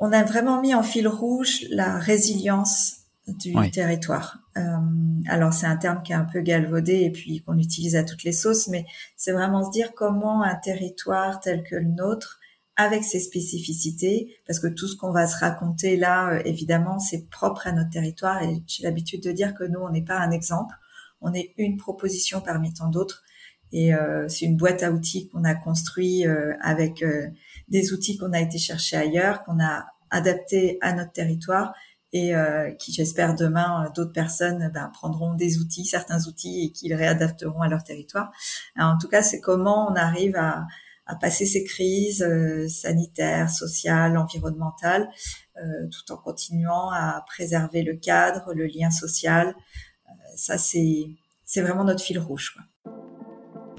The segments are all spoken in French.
on a vraiment mis en fil rouge la résilience du territoire. Euh, alors c'est un terme qui est un peu galvaudé et puis qu'on utilise à toutes les sauces, mais c'est vraiment se dire comment un territoire tel que le nôtre, avec ses spécificités, parce que tout ce qu'on va se raconter là, euh, évidemment, c'est propre à notre territoire et j'ai l'habitude de dire que nous, on n'est pas un exemple, on est une proposition parmi tant d'autres et euh, c'est une boîte à outils qu'on a construit avec des outils qu'on a été chercher ailleurs, qu'on a adaptés à notre territoire et euh, qui j'espère demain euh, d'autres personnes ben, prendront des outils, certains outils et qu'ils réadapteront à leur territoire. en tout cas, c'est comment on arrive à, à passer ces crises euh, sanitaires, sociales, environnementales, euh, tout en continuant à préserver le cadre, le lien social. ça, c'est c'est vraiment notre fil rouge. Quoi.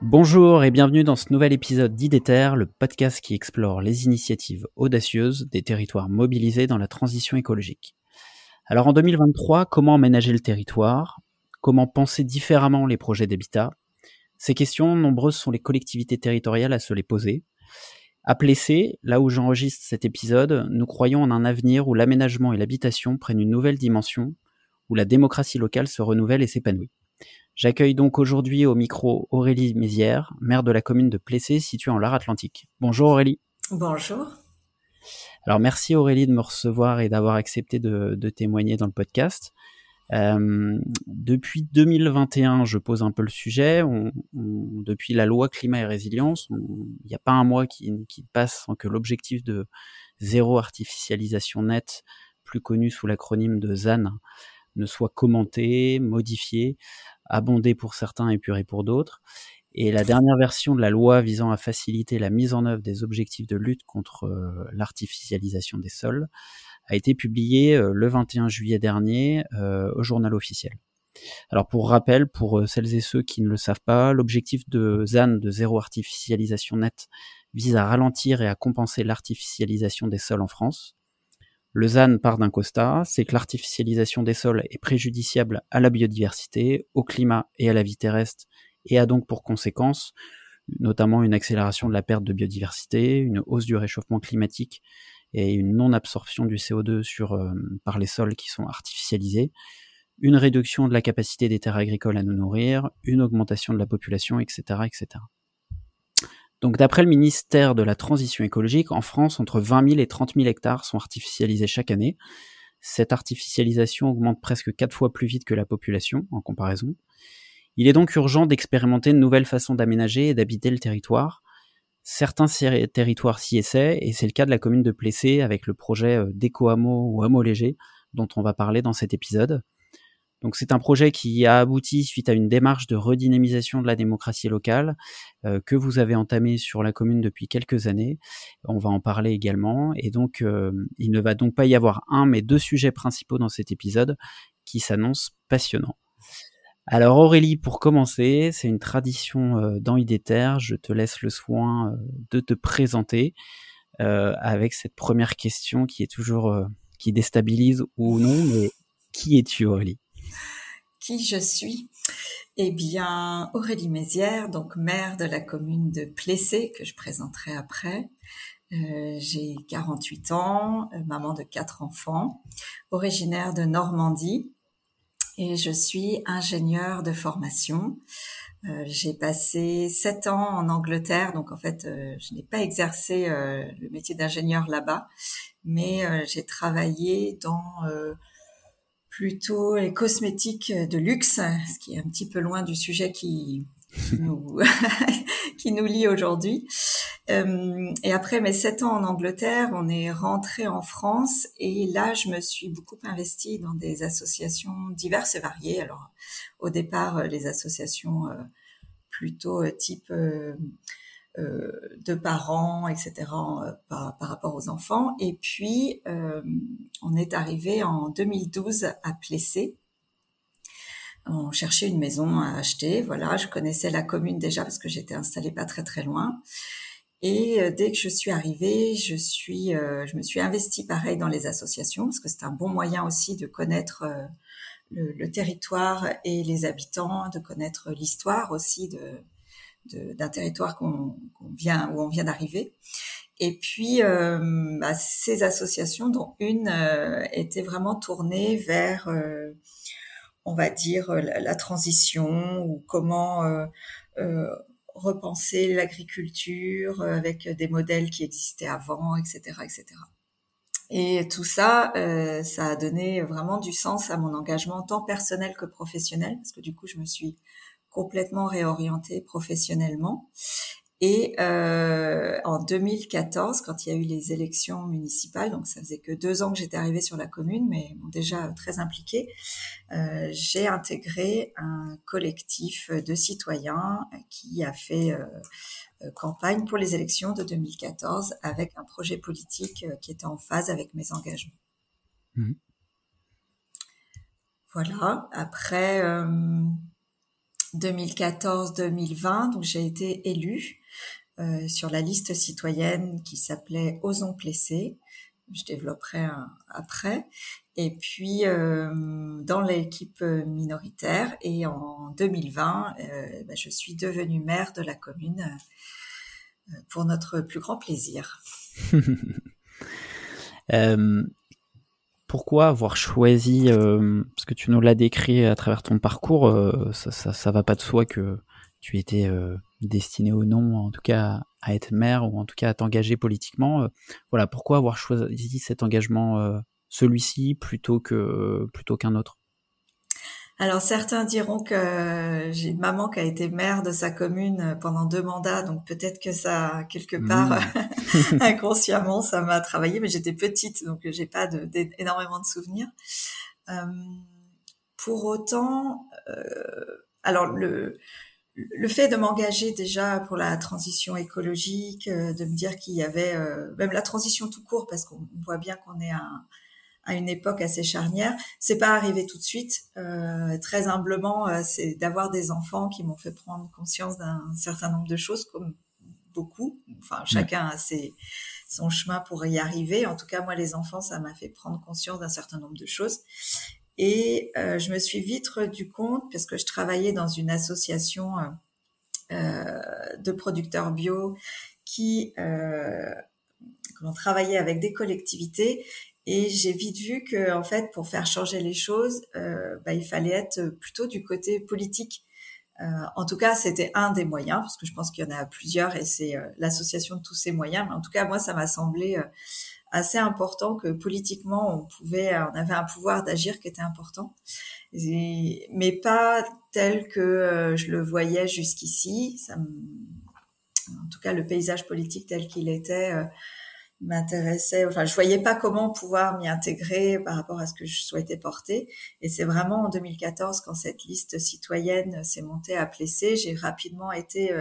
Bonjour et bienvenue dans ce nouvel épisode d'IDETER, le podcast qui explore les initiatives audacieuses des territoires mobilisés dans la transition écologique. Alors en 2023, comment aménager le territoire? Comment penser différemment les projets d'habitat? Ces questions, nombreuses sont les collectivités territoriales à se les poser. À Plessé, là où j'enregistre cet épisode, nous croyons en un avenir où l'aménagement et l'habitation prennent une nouvelle dimension, où la démocratie locale se renouvelle et s'épanouit. J'accueille donc aujourd'hui au micro Aurélie Mézières, maire de la commune de Plessé, située en Loire-Atlantique. Bonjour Aurélie. Bonjour. Alors merci Aurélie de me recevoir et d'avoir accepté de, témoigner dans le podcast. Euh, depuis 2021, je pose un peu le sujet. depuis la loi climat et résilience, il n'y a pas un mois qui, qui passe sans que l'objectif de zéro artificialisation nette, plus connu sous l'acronyme de ZAN, ne soit commenté, modifié abondé pour certains, épuré pour d'autres. Et la dernière version de la loi visant à faciliter la mise en œuvre des objectifs de lutte contre euh, l'artificialisation des sols a été publiée euh, le 21 juillet dernier euh, au journal officiel. Alors pour rappel, pour celles et ceux qui ne le savent pas, l'objectif de ZAN de zéro artificialisation nette vise à ralentir et à compenser l'artificialisation des sols en France. Le ZAN part d'un constat, c'est que l'artificialisation des sols est préjudiciable à la biodiversité, au climat et à la vie terrestre, et a donc pour conséquence notamment une accélération de la perte de biodiversité, une hausse du réchauffement climatique et une non-absorption du CO2 sur, euh, par les sols qui sont artificialisés, une réduction de la capacité des terres agricoles à nous nourrir, une augmentation de la population, etc. etc. Donc d'après le ministère de la Transition écologique, en France, entre 20 000 et 30 000 hectares sont artificialisés chaque année. Cette artificialisation augmente presque quatre fois plus vite que la population en comparaison. Il est donc urgent d'expérimenter de nouvelles façons d'aménager et d'habiter le territoire. Certains territoires s'y essaient, et c'est le cas de la commune de Plessé avec le projet euh, d'éco-hameau ou hameau léger dont on va parler dans cet épisode. Donc c'est un projet qui a abouti suite à une démarche de redynamisation de la démocratie locale euh, que vous avez entamée sur la commune depuis quelques années. On va en parler également. Et donc euh, il ne va donc pas y avoir un mais deux sujets principaux dans cet épisode qui s'annoncent passionnants. Alors Aurélie, pour commencer, c'est une tradition euh, dans Idéter, je te laisse le soin de te présenter avec cette première question qui est toujours qui déstabilise ou non, mais qui es-tu Aurélie? Qui je suis? Eh bien, Aurélie Mézières, donc maire de la commune de Plessé, que je présenterai après. Euh, j'ai 48 ans, euh, maman de quatre enfants, originaire de Normandie et je suis ingénieure de formation. Euh, j'ai passé sept ans en Angleterre, donc en fait, je n'ai pas exercé le métier d'ingénieur là-bas, mais j'ai travaillé dans plutôt les cosmétiques de luxe, ce qui est un petit peu loin du sujet qui, qui nous, qui nous lie aujourd'hui. Euh, et après mes sept ans en Angleterre, on est rentré en France et là, je me suis beaucoup investie dans des associations diverses et variées. Alors, au départ, les associations plutôt type de parents, etc., par, par, rapport aux enfants. Et puis, on est arrivé en 2012 à Plessé, on cherchait une maison à acheter. Voilà, je connaissais la commune déjà parce que j'étais installée pas très très loin. Et euh, dès que je suis arrivée, je suis, euh, je me suis investie pareil dans les associations parce que c'est un bon moyen aussi de connaître euh, le, territoire et les habitants, de connaître l'histoire aussi de d'un territoire qu'on vient où on vient d'arriver. Et puis bah, ces associations, dont une était vraiment tournée vers on va dire, euh, la, transition ou comment euh, euh, repenser l'agriculture avec des modèles qui existaient avant, etc., etc. Et tout ça, ça a donné vraiment du sens à mon engagement tant personnel que professionnel, parce que du coup, je me suis complètement réorientée professionnellement. Et euh, en 2014, quand il y a eu les élections municipales, donc ça faisait que deux ans que j'étais arrivée sur la commune, mais déjà très impliquée, euh, j'ai intégré un collectif de citoyens qui a fait euh, euh campagne pour les élections de 2014 avec un projet politique euh, qui était en phase avec mes engagements. Mmh. Voilà. Après 2014-2020, donc j'ai été élue euh, sur la liste citoyenne qui s'appelait Osons Plessé. Je développerai après. Et puis euh, dans l'équipe minoritaire. Et en 2020, euh, bah, je suis devenue maire de la commune pour notre plus grand plaisir. pourquoi avoir choisi, parce que tu nous l'as décrit à travers ton parcours, ça, ça, ça, va pas de soi que tu étais destiné ou non, en tout cas à être maire ou en tout cas à t'engager politiquement. Euh, voilà, pourquoi avoir choisi cet engagement, euh, celui-ci plutôt que plutôt qu'un autre? Alors certains diront que j'ai une maman qui a été maire de sa commune pendant deux mandats, donc peut-être que ça, quelque part, mmh. inconsciemment, ça m'a travaillé, mais j'étais petite, donc j'ai pas de, énormément de souvenirs. Euh, pour autant, alors le, le fait de m'engager déjà pour la transition écologique, euh, de me dire qu'il y avait euh, même la transition tout court, parce qu'on voit bien qu'on est à, à, une époque assez charnière, c'est pas arrivé tout de suite. Euh, très humblement, c'est d'avoir des enfants qui m'ont fait prendre conscience d'un certain nombre de choses, comme beaucoup. Enfin, chacun a ses, son chemin pour y arriver. En tout cas, moi, les enfants, ça m'a fait prendre conscience d'un certain nombre de choses. Et euh, je me suis vite rendu compte, parce que je travaillais dans une association euh, euh de producteurs bio qui euh, travaillait avec des collectivités, et j'ai vite vu que, en fait, pour faire changer les choses, euh, bah, il fallait être plutôt du côté politique. Euh, en tout cas, c'était un des moyens, parce que je pense qu'il y en a plusieurs, et c'est l'association de tous ces moyens. Mais en tout cas, moi, ça m'a semblé assez important que politiquement on pouvait, on avait un pouvoir d'agir qui était important, mais pas tel que euh, je le voyais jusqu'ici. En tout cas, le paysage politique tel qu'il était euh, m'intéressait. Enfin, je voyais pas comment pouvoir m'y intégrer par rapport à ce que je souhaitais porter. Et c'est vraiment en 2014, quand cette liste citoyenne s'est montée à Plessé, j'ai rapidement été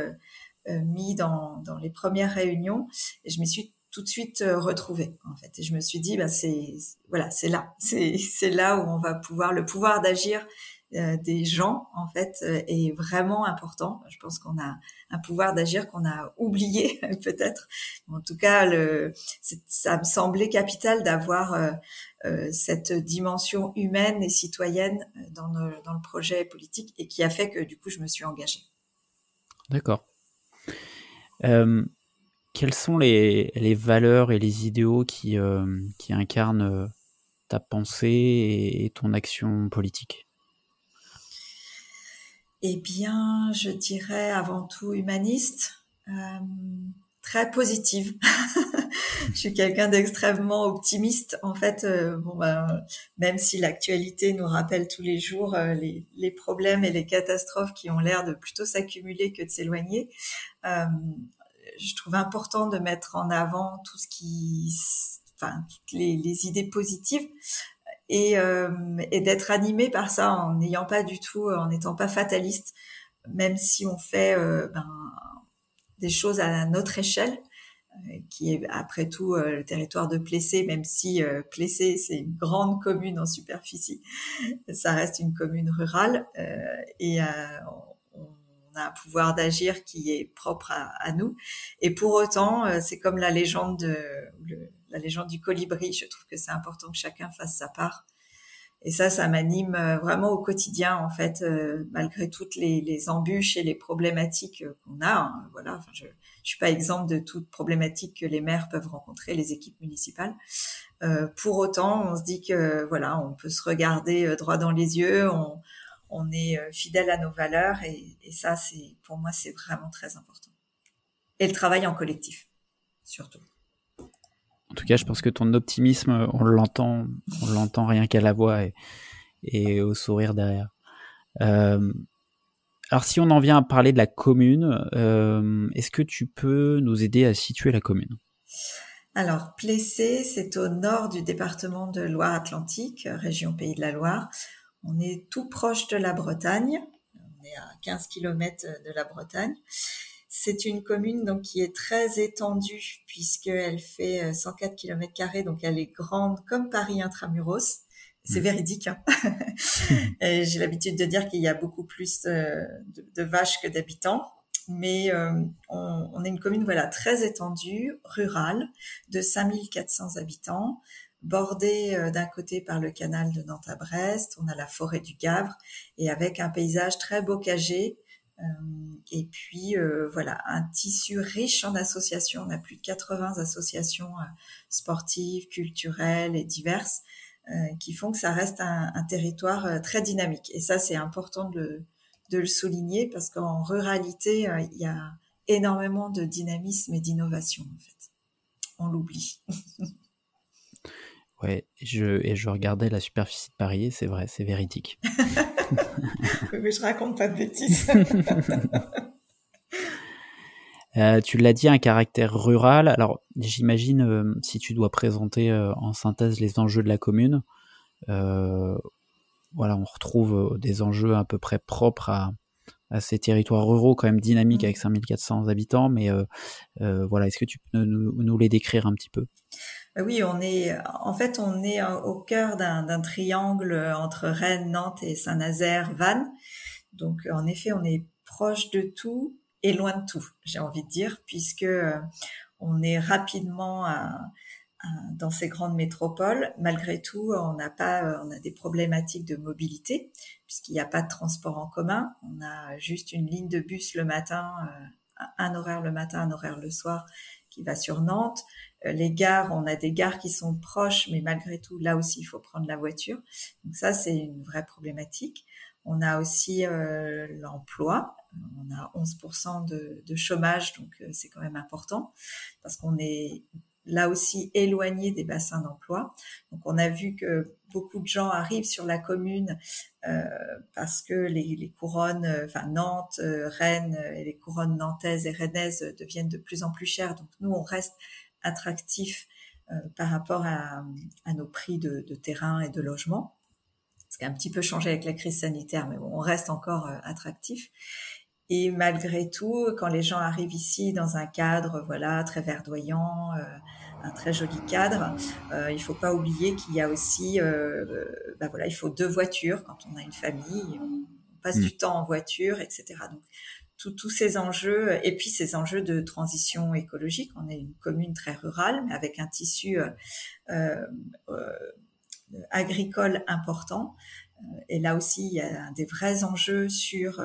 euh, mis dans, dans les premières réunions et je m'y suis tout de suite euh, retrouvé en fait et je me suis dit bah c'est voilà c'est là c'est c'est là où on va pouvoir le pouvoir d'agir euh, des gens en fait euh, est vraiment important. Je pense qu'on a un pouvoir d'agir qu'on a oublié peut-être. En tout cas ça me semblait capital d'avoir cette dimension humaine et citoyenne dans le, projet politique et qui a fait que du coup je me suis engagée. D'accord. Quelles sont les, valeurs et les idéaux qui, euh, incarnent euh, ta pensée et, ton action politique? Eh bien, je dirais avant tout humaniste, euh, très positive. je suis quelqu'un d'extrêmement optimiste. En fait, euh, bon, ben, même si l'actualité nous rappelle tous les jours euh, les, problèmes et les catastrophes qui ont l'air de plutôt s'accumuler que de s'éloigner, je trouve important de mettre en avant tout ce qui, enfin, toutes les idées positives et, euh, et d'être animé par ça en n'ayant pas du tout, en n'étant pas fataliste, même si on fait ben, des choses à notre échelle qui est après tout euh, le territoire de Plessé, même si euh, Plessé c'est une grande commune en superficie, ça reste une commune rurale euh, et on a un pouvoir d'agir qui est propre à, nous. Et pour autant, c'est comme la légende de, la légende du colibri. Je trouve que c'est important que chacun fasse sa part et ça, ça m'anime euh, vraiment au quotidien, en fait, euh, malgré toutes les, embûches et les problématiques euh, qu'on a. Hein, voilà, je, je suis pas exemple de toutes problématiques que les maires peuvent rencontrer, les équipes municipales. Pour autant, on se dit que voilà, on peut se regarder droit dans les yeux, on, on est fidèle à nos valeurs, et, et ça, c'est pour moi, c'est vraiment très important. Et le travail en collectif, surtout. Tout cas, je pense que ton optimisme, on l'entend, on l'entend rien qu'à la voix et, au sourire derrière. Euh, alors, si on en vient à parler de la commune, euh, est-ce que tu peux nous aider à situer la commune? Alors, Plessé, c'est au nord du département de Loire-Atlantique, région Pays de la Loire. On est tout proche de la Bretagne. On est à 15 km de la Bretagne. C'est une commune donc qui est très étendue puisqu'elle fait 104 km carrés, donc elle est grande comme Paris intramuros. C'est mmh. véridique. Hein. J'ai l'habitude de dire qu'il y a beaucoup plus euh, de, vaches que d'habitants, mais euh, on, on, est une commune voilà très étendue, rurale, de 5400 habitants, bordée euh, d'un côté par le canal de Nantes à Brest, on a la forêt du Gavre et avec un paysage très bocagé euh, et puis euh, voilà, un tissu riche en associations. On a plus de 80 associations euh, sportives, culturelles et diverses qui font que ça reste un, un territoire très dynamique. Et ça, c'est important de, de, le souligner parce qu'en ruralité, il y a énormément de dynamisme et d'innovation en fait. On l'oublie. ouais, je, et je regardais la superficie de Paris, c'est vrai, c'est véridique. Mais je raconte pas de bêtises. Euh, tu l'as dit, un caractère rural. Alors, j'imagine, euh, si tu dois présenter euh, en synthèse les enjeux de la commune, voilà, on retrouve des enjeux à peu près propres à, ces territoires ruraux, quand même dynamiques, avec 5400 habitants. Mais voilà, est-ce que tu peux nous les décrire un petit peu? Oui, on est, en fait, on est au cœur d'un triangle entre Rennes, Nantes et Saint-Nazaire, Vannes. Donc, en effet, on est proche de tout et loin de tout, j'ai envie de dire, puisque euh, on est rapidement dans ces grandes métropoles. Malgré tout, on n'a pas, on a des problématiques de mobilité puisqu'il n'y a pas de transport en commun. On a juste une ligne de bus le matin, euh, un horaire le matin, un horaire le soir qui va sur Nantes. Euh, les gares, on a des gares qui sont proches, mais malgré tout, là aussi, il faut prendre la voiture. Donc ça, c'est une vraie problématique. On a aussi euh, l'emploi. On a 11% de, de, chômage, donc euh, c'est quand même important parce qu'on est là aussi éloigné des bassins d'emploi. Donc on a vu que beaucoup de gens arrivent sur la commune euh, parce que les, les couronnes, enfin Nantes, Rennes et les couronnes nantaises et rennaises deviennent de plus en plus chères. Donc nous, on reste attractif euh, par rapport à, nos prix de, terrain et de logement. Ce qui a un petit peu changé avec la crise sanitaire, mais bon, on reste encore euh, attractif. Et malgré tout, quand les gens arrivent ici dans un cadre, voilà, très verdoyant, euh, un très joli cadre, euh, il faut pas oublier qu'il y a aussi, bah voilà, il faut deux voitures quand on a une famille, on passe mmh. du temps en voiture, etc. Donc tous ces enjeux et puis ces enjeux de transition écologique. On est une commune très rurale, mais avec un tissu euh, euh, euh agricole important. Et là aussi, il y a des vrais enjeux sur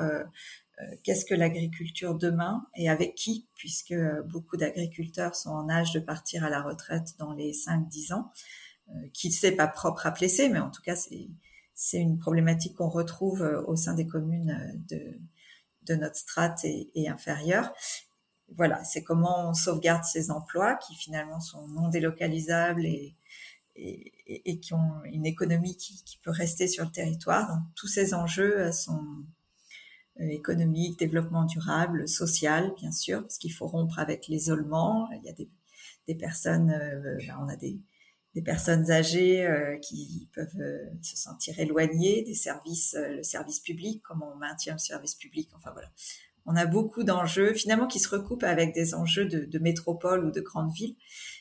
qu'est-ce que l'agriculture demain et avec qui, puisque beaucoup d'agriculteurs sont en âge de partir à la retraite dans les 5-10 ans, qui ne pas propre à Plessé, mais en tout cas, c'est c'est une problématique qu'on retrouve au sein des communes de, de notre strate est inférieure. voilà, c'est comment on sauvegarde ces emplois qui finalement sont non délocalisables et, et, et qui ont une économie qui, peut rester sur le territoire. Donc tous ces enjeux sont économiques, développement durable, social, bien sûr, parce qu'il faut rompre avec l'isolement. Il y a des, personnes, ben, on a des, des personnes âgées euh, qui peuvent euh, se sentir éloignées des services, euh, le service public, comment on maintient le service public. Enfin voilà, on a beaucoup d'enjeux finalement qui se recoupent avec des enjeux de, de métropole ou de grandes villes,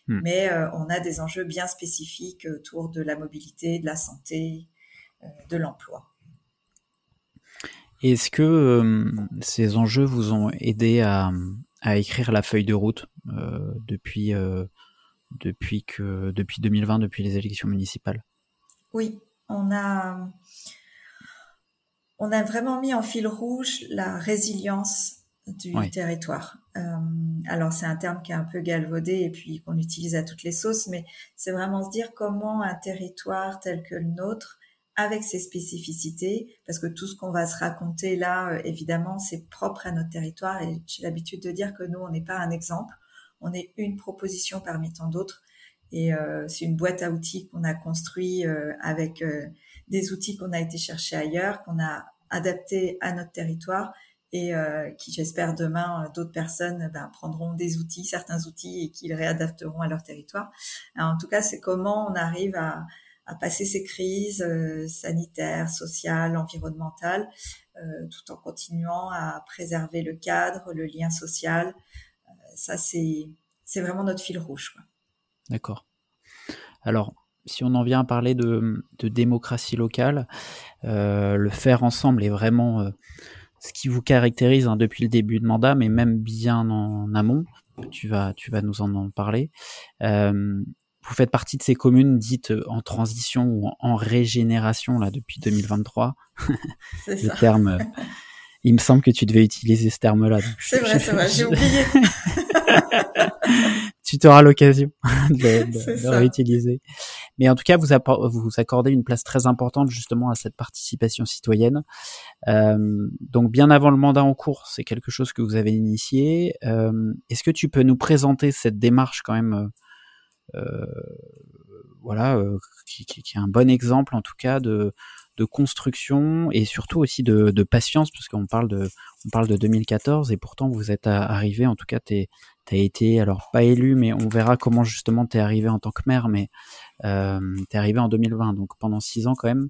hmm. mais on a des enjeux bien spécifiques autour de la mobilité, de la santé, de l'emploi. Est-ce que ces enjeux vous ont aidé à, à, écrire la feuille de route depuis depuis que depuis 2020, depuis les élections municipales. Oui, on a on a vraiment mis en fil rouge la résilience du territoire. Euh, alors c'est un terme qui est un peu galvaudé et puis qu'on utilise à toutes les sauces, mais c'est vraiment se dire comment un territoire tel que le nôtre, avec ses spécificités, parce que tout ce qu'on va se raconter là, euh, évidemment, c'est propre à notre territoire et j'ai l'habitude de dire que nous, on n'est pas un exemple on est une proposition parmi tant d'autres. Et euh, c'est une boîte à outils qu'on a construit euh, avec euh, des outils qu'on a été chercher ailleurs, qu'on a adaptés à notre territoire et qui, j'espère, demain, d'autres personnes ben, prendront des outils, certains outils, et qu'ils réadapteront à leur territoire. en tout cas, c'est comment on arrive à, passer ces crises sanitaires, sociales, environnementales, tout en continuant à préserver le cadre, le lien social, ça, c'est, vraiment notre fil rouge. D'accord. Alors, si on en vient à parler de, démocratie locale, euh, le faire ensemble est vraiment euh, ce qui vous caractérise hein, depuis le début de mandat, mais même bien en amont. Tu vas, tu vas nous en, parler. Euh, vous faites partie de ces communes dites en transition ou en, régénération là depuis 2023. C'est le terme il me semble que tu devais utiliser ce terme-là. C'est vrai, c'est vrai, j'ai oublié. tu auras l'occasion de, de, réutiliser. Mais en tout cas, vous, vous accordez une place très importante justement à cette participation citoyenne. Euh, donc bien avant le mandat en cours, c'est quelque chose que vous avez initié. Euh, Est-ce que tu peux nous présenter cette démarche quand même euh, voilà, euh, qui, qui, qui, est un bon exemple en tout cas de, de construction et surtout aussi de, de patience, parce qu'on parle de, on parle de 2014 et pourtant vous êtes arrivé, en tout cas, tu as été, alors pas élu, mais on verra comment justement tu es arrivé en tant que maire, mais euh, tu es arrivé en 2020, donc pendant six ans quand même,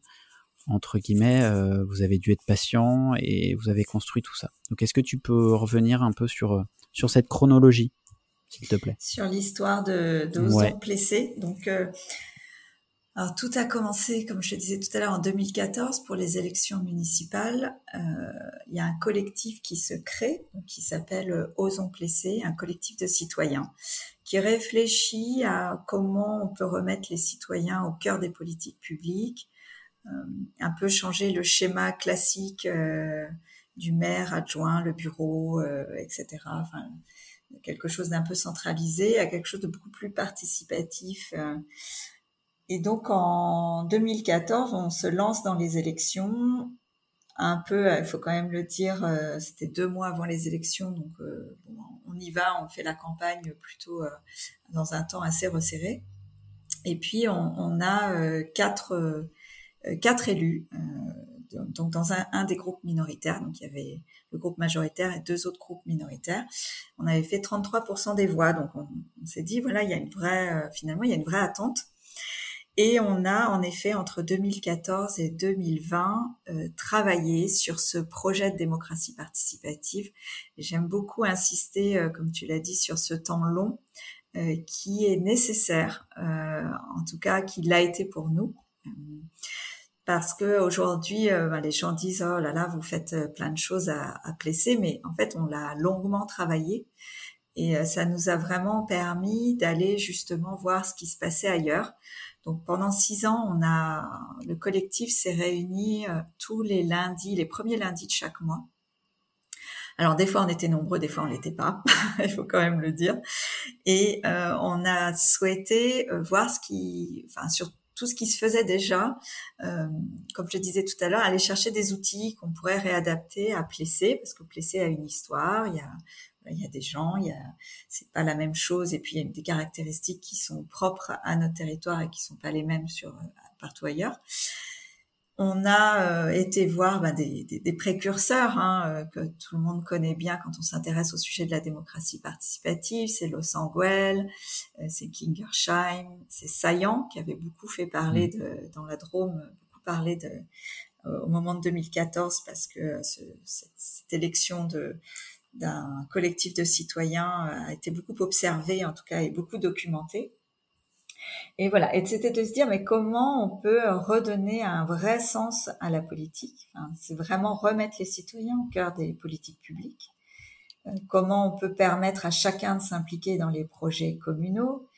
entre guillemets, euh, vous avez dû être patient et vous avez construit tout ça. Donc est-ce que tu peux revenir un peu sur, sur cette chronologie, s'il te plaît? Sur l'histoire de, de ouais. Plessé. Donc, euh, alors tout a commencé, comme je te disais tout à l'heure, en 2014 pour les élections municipales. Euh, il y a un collectif qui se crée, qui s'appelle Osons Plessé, un collectif de citoyens qui réfléchit à comment on peut remettre les citoyens au cœur des politiques publiques, euh, un peu changer le schéma classique euh, du maire adjoint, le bureau, euh, etc. Enfin, quelque chose d'un peu centralisé à quelque chose de beaucoup plus participatif. Euh, et donc en 2014, on se lance dans les élections. Un peu, il faut quand même le dire, euh, c'était deux mois avant les élections, donc euh, on y va, on fait la campagne plutôt euh, dans un temps assez resserré. Et puis on, a quatre quatre élus, donc dans un, des groupes minoritaires. Donc il y avait le groupe majoritaire et deux autres groupes minoritaires. On avait fait 33% des voix, donc on, on s'est dit voilà, il y a une vraie, finalement, il y a une vraie attente. Et on a en effet entre 2014 et 2020 euh, travaillé sur ce projet de démocratie participative. J'aime beaucoup insister, euh, comme tu l'as dit, sur ce temps long euh, qui est nécessaire, euh, en tout cas qui l'a été pour nous. Parce que aujourd'hui, ben, les gens disent oh là là, vous faites plein de choses à, à mais en fait, on l'a longuement travaillé et ça nous a vraiment permis d'aller justement voir ce qui se passait ailleurs. Donc pendant six ans, on a le collectif s'est réuni euh, tous les lundis, les premiers lundis de chaque mois. Alors des fois on était nombreux, des fois on l'était pas, il faut quand même le dire. Et euh, on a souhaité euh, voir ce qui, enfin sur tout ce qui se faisait déjà, comme je disais tout à l'heure, aller chercher des outils qu'on pourrait réadapter à Plessé, parce que Plessé a une histoire, il y a il y a des gens, il y a, c'est pas la même chose, et puis il y a des caractéristiques qui sont propres à notre territoire et qui sont pas les mêmes sur partout ailleurs. On a été voir bah, des, des, des, précurseurs hein, que tout le monde connaît bien quand on s'intéresse au sujet de la démocratie participative. C'est Los Angeles, c'est Kingersheim, c'est Saillant qui avait beaucoup fait parler mmh. de, dans la Drôme, beaucoup parlé de, au moment de 2014 parce que ce, cette, cette, élection de d'un collectif de citoyens a été beaucoup observée en tout cas et beaucoup documentée. Et voilà, et c'était de se dire mais comment on peut redonner un vrai sens à la politique? C'est vraiment remettre les citoyens au cœur des politiques publiques. Euh, comment on peut permettre à chacun de s'impliquer dans les projets communaux?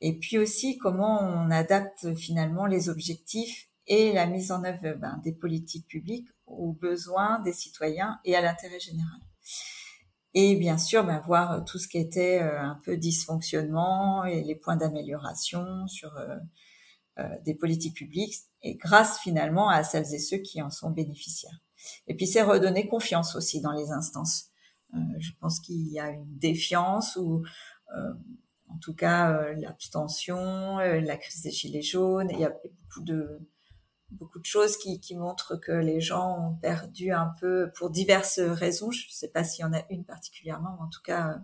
Et puis aussi comment on adapte finalement les objectifs et la mise en œuvre ben, des politiques publiques aux besoins des citoyens et à l'intérêt général. Et bien sûr, ben, voir tout ce qui était euh, un peu dysfonctionnement et les points d'amélioration sur euh, euh, des politiques publiques, et grâce finalement à celles et ceux qui en sont bénéficiaires. Et puis c'est redonner confiance aussi dans les instances. je pense qu'il y a une défiance ou en tout cas l'abstention, la crise des gilets jaunes. Il y a beaucoup de beaucoup de choses qui, qui, montrent que les gens ont perdu un peu pour diverses raisons. Je ne sais pas s'il y en a une particulièrement, mais en tout cas euh,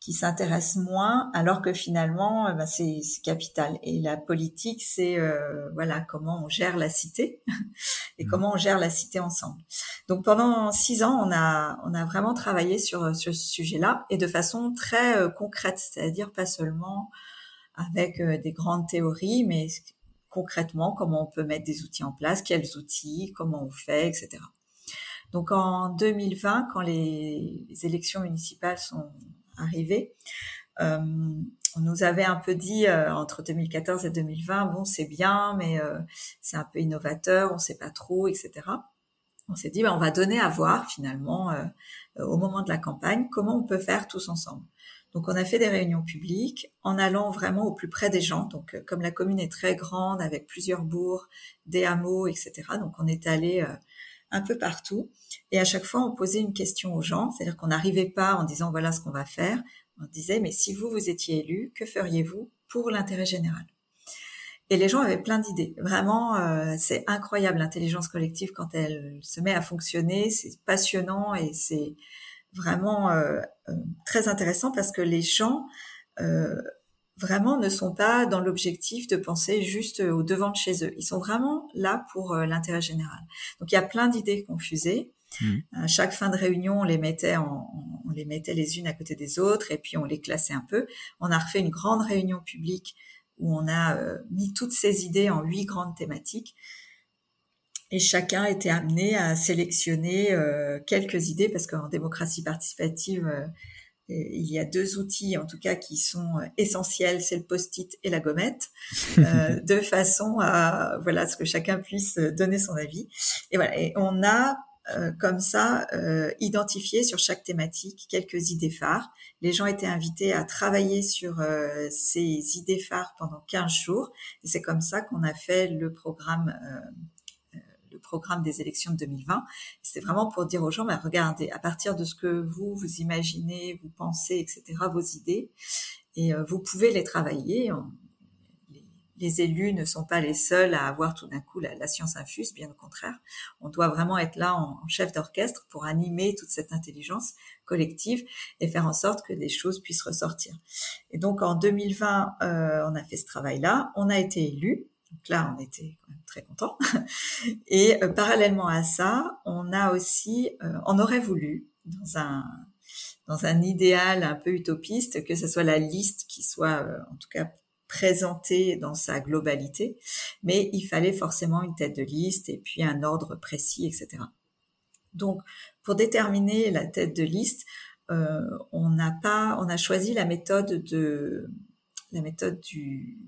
qui s'intéressent moins, alors que finalement, euh, bah, c'est capital. Et la politique, c'est euh, voilà comment on gère la cité et mmh. comment on gère la cité ensemble. Donc pendant six ans, on a on a vraiment travaillé sur sur ce sujet-là et de façon très concrète, c'est-à-dire pas seulement avec des grandes théories, mais concrètement comment on peut mettre des outils en place, quels outils, comment on fait, etc. Donc en 2020, quand les, élections municipales sont arrivées, euh, on nous avait un peu dit euh, entre 2014 et 2020, bon c'est bien, mais euh, c'est un peu innovateur, on sait pas trop, etc. On s'est dit, ben, on va donner à voir finalement au moment de la campagne comment on peut faire tous ensemble. Donc on a fait des réunions publiques en allant vraiment au plus près des gens. Donc euh, comme la commune est très grande avec plusieurs bourgs, des hameaux, etc. Donc on est allé euh, un peu partout et à chaque fois on posait une question aux gens, c'est-à-dire qu'on n'arrivait pas en disant voilà ce qu'on va faire. On disait mais si vous vous étiez élu, que feriez-vous pour l'intérêt général? Et les gens avaient plein d'idées. Vraiment, euh, c'est incroyable l'intelligence collective quand elle se met à fonctionner. C'est passionnant et c'est vraiment euh, euh, très intéressant parce que les gens euh, vraiment ne sont pas dans l'objectif de penser juste au devant de chez eux. Ils sont vraiment là pour l'intérêt général. Donc il y a plein d'idées confusées. Mmh. À chaque fin de réunion, on les mettait en, on les mettait les unes à côté des autres et puis on les classait un peu. On a refait une grande réunion publique où on a mis toutes ces idées en huit grandes thématiques et chacun était amené à sélectionner euh, quelques idées parce qu'en démocratie participative, euh, il y a deux outils en tout cas qui sont euh, essentiels, c'est le post-it et la gommette, de façon à voilà ce que chacun puisse donner son avis. Et voilà, et on a comme ça identifié sur chaque thématique quelques idées phares. Les gens étaient invités à travailler sur ces idées phares pendant 15 jours et c'est comme ça qu'on a fait le programme programme des élections de 2020. C'était vraiment pour dire aux gens, bah, regardez, à partir de ce que vous, vous imaginez, vous pensez, etc., vos idées, et euh, vous pouvez les travailler. les, élus ne sont pas les seuls à avoir tout d'un coup la, science infuse, bien au contraire. On doit vraiment être là en, chef d'orchestre pour animer toute cette intelligence collective et faire en sorte que des choses puissent ressortir. Et donc en 2020, euh, on a fait ce travail-là, on a été élu donc là, on était quand même très contents. Et euh, parallèlement à ça, on a aussi, euh, on aurait voulu, dans un dans un idéal un peu utopiste, que ce soit la liste qui soit, euh, en tout cas, présentée dans sa globalité, mais il fallait forcément une tête de liste et puis un ordre précis, etc. Donc, pour déterminer la tête de liste, on n'a pas, on a choisi la méthode de la méthode du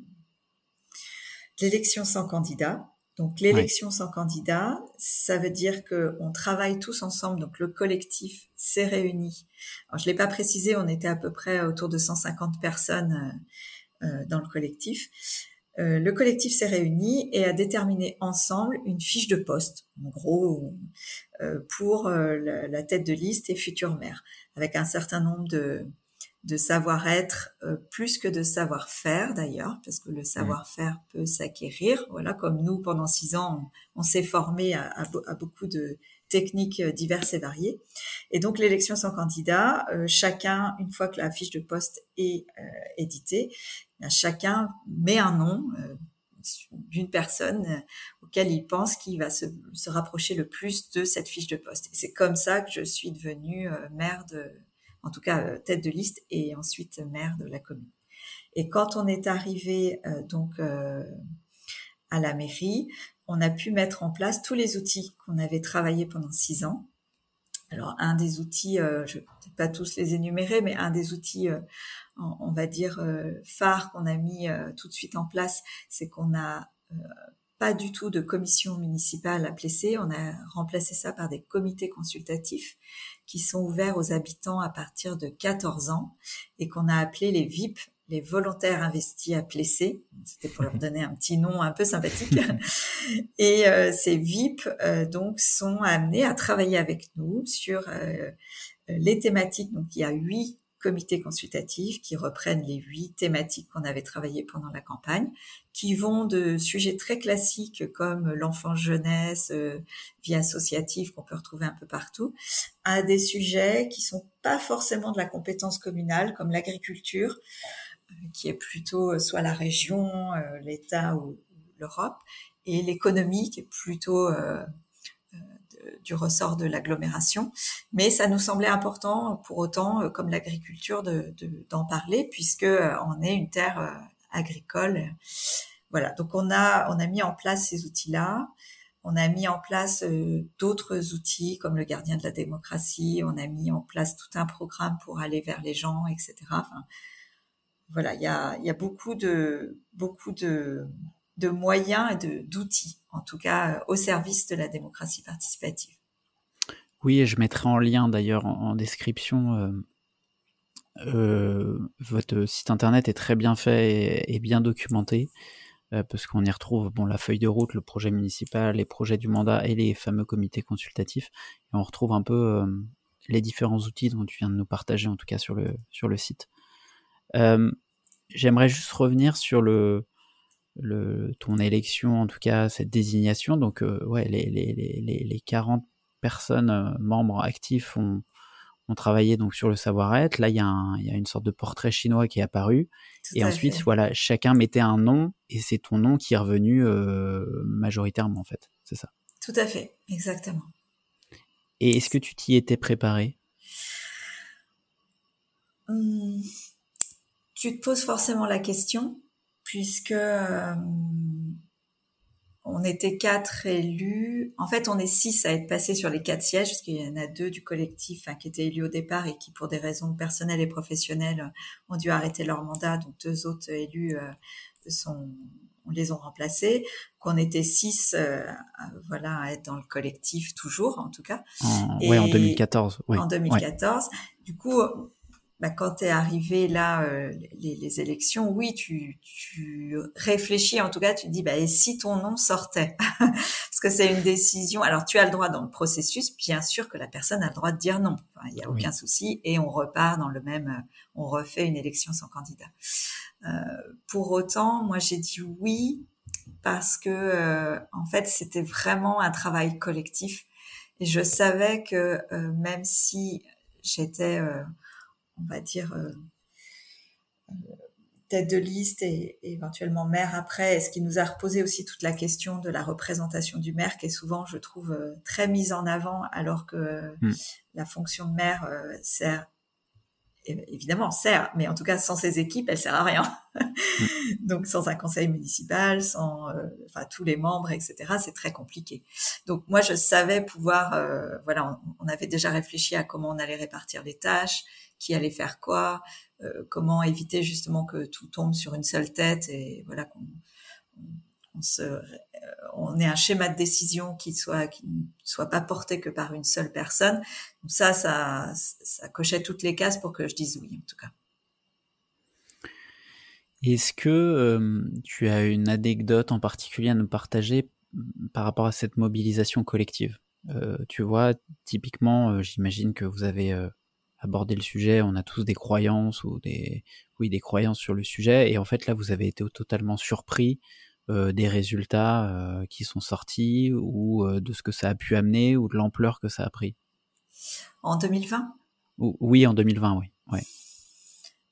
l'élection sans candidat. Donc l'élection sans candidat, ça veut dire que on travaille tous ensemble. Donc le collectif s'est réuni. Alors je l'ai pas précisé, on était à peu près autour de 150 personnes euh, euh, dans le collectif. euh, le collectif s'est réuni et a déterminé ensemble une fiche de poste, en gros, euh, pour la, tête de liste et future maire, avec un certain nombre de, de savoir-être, plus que de savoir-faire d'ailleurs, parce que le mmh. savoir-faire peut s'acquérir. Voilà, comme nous, pendant six ans, on, s'est formé à, à, beaucoup de techniques diverses et variées. Et donc l'élection sans candidat, chacun, une fois que la fiche de poste est éditée, chacun met un nom euh, d'une personne euh, auquel il pense qu'il va se, rapprocher le plus de cette fiche de poste. Et c'est comme ça que je suis devenue euh, maire de, en tout cas tête de liste et ensuite maire de la commune. Et quand on est arrivé donc à la mairie, on a pu mettre en place tous les outils qu'on avait travaillé pendant six ans. Alors un des outils, je ne vais pas tous les énumérer, mais un des outils on, va dire, euh, phare qu'on a mis euh, tout de suite en place, c'est qu'on n'a euh, pas du tout de commission municipale à placer. On a remplacé ça par des comités consultatifs qui sont ouverts aux habitants à partir de 14 ans et qu'on a appelé les VIP, les volontaires investis à Plessé. C'était pour leur donner un petit nom un peu sympathique. Et ces VIP donc sont amenés à travailler avec nous sur les thématiques. Donc il y a huit comités consultatifs qui reprennent les huit thématiques qu'on avait travaillées pendant la campagne, qui vont de sujets très classiques comme l'enfant jeunesse, euh, vie associative qu'on peut retrouver un peu partout, à des sujets qui sont pas forcément de la compétence communale comme l'agriculture, euh, qui est plutôt euh, soit la région, l'État ou, l'Europe, et l'économie qui est plutôt du ressort de l'agglomération. Mais ça nous semblait important, pour autant, euh, comme l'agriculture, d'en parler, puisque euh, on est une terre euh, agricole. Voilà. Donc on a on a mis en place ces outils-là. On a mis en place d'autres outils comme le gardien de la démocratie. On a mis en place tout un programme pour aller vers les gens, etc. Voilà, il y a, y a beaucoup de beaucoup de de moyens et d'outils, en tout cas euh, au service de la démocratie participative. Oui, et je mettrai en lien d'ailleurs en, description. Euh, euh, votre site internet est très bien fait et, bien documenté parce qu'on y retrouve bon la feuille de route, le projet municipal, les projets du mandat et les fameux comités consultatifs. Et on retrouve un peu les différents outils dont tu viens de nous partager en tout cas sur le sur le site. J'aimerais juste revenir sur le le, ton élection, en tout cas cette désignation. Donc, euh, ouais, les, les, les, les, 40 personnes euh, membres actifs ont, ont, travaillé donc sur le savoir-être. Là, il y, a il y a une sorte de portrait chinois qui est apparu. et ensuite, voilà, chacun mettait un nom et c'est ton nom qui est revenu euh, majoritairement, en fait. C'est ça. Tout à fait, exactement. Et est-ce que tu t'y étais préparé? Hum, Tu te poses forcément la question puisque euh, on était quatre élus. En fait, on est six à être passés sur les quatre sièges, parce qu'il y en a deux du collectif qui étaient élus au départ et qui, pour des raisons personnelles et professionnelles, ont dû arrêter leur mandat. Donc, deux autres élus euh, sont, on les ont remplacés. Qu'on était six, euh, voilà, à être dans le collectif toujours, en tout cas. Oui, en 2014. En 2014. Du coup, bah, quand tu es arrivé là, euh, les, élections, oui, tu, tu réfléchis, en tout cas, tu te dis, bah, et si ton nom sortait? Parce que c'est une décision. Alors, tu as le droit dans le processus, bien sûr que la personne a le droit de dire non. Il n'y a aucun souci, et on repart dans le même, euh, on refait une élection sans candidat. Euh, pour autant, moi, j'ai dit oui parce que, euh, en fait, c'était vraiment un travail collectif, et je savais que même si j'étais on va dire, euh, euh, tête de liste et, éventuellement maire après, ce qui nous a reposé aussi toute la question de la représentation du maire, qui est souvent, je trouve, euh, très mise en avant, alors que hmm. la fonction de maire sert évidemment sert, mais en tout cas sans ses équipes, elle sert à rien. Hmm. Donc sans un conseil municipal, sans enfin tous les membres, etc. C'est très compliqué. Donc moi je savais pouvoir, voilà, on, avait déjà réfléchi à comment on allait répartir les tâches, qui allait faire quoi, euh, comment éviter justement que tout tombe sur une seule tête et voilà qu'on on, se, euh, on ait un schéma de décision qui soit qui ne soit pas porté que par une seule personne. Donc ça, ça, ça cochait toutes les cases pour que je dise oui en tout cas. Est-ce que tu as une anecdote en particulier à nous partager par rapport à cette mobilisation collective? Tu vois, typiquement, j'imagine que vous avez abordé le sujet, on a tous des croyances ou des, oui, des croyances sur le sujet, et en fait là, vous avez été totalement surpris des résultats qui sont sortis ou de ce que ça a pu amener ou de l'ampleur que ça a pris. En 2020 Oui, en 2020, oui. Ouais.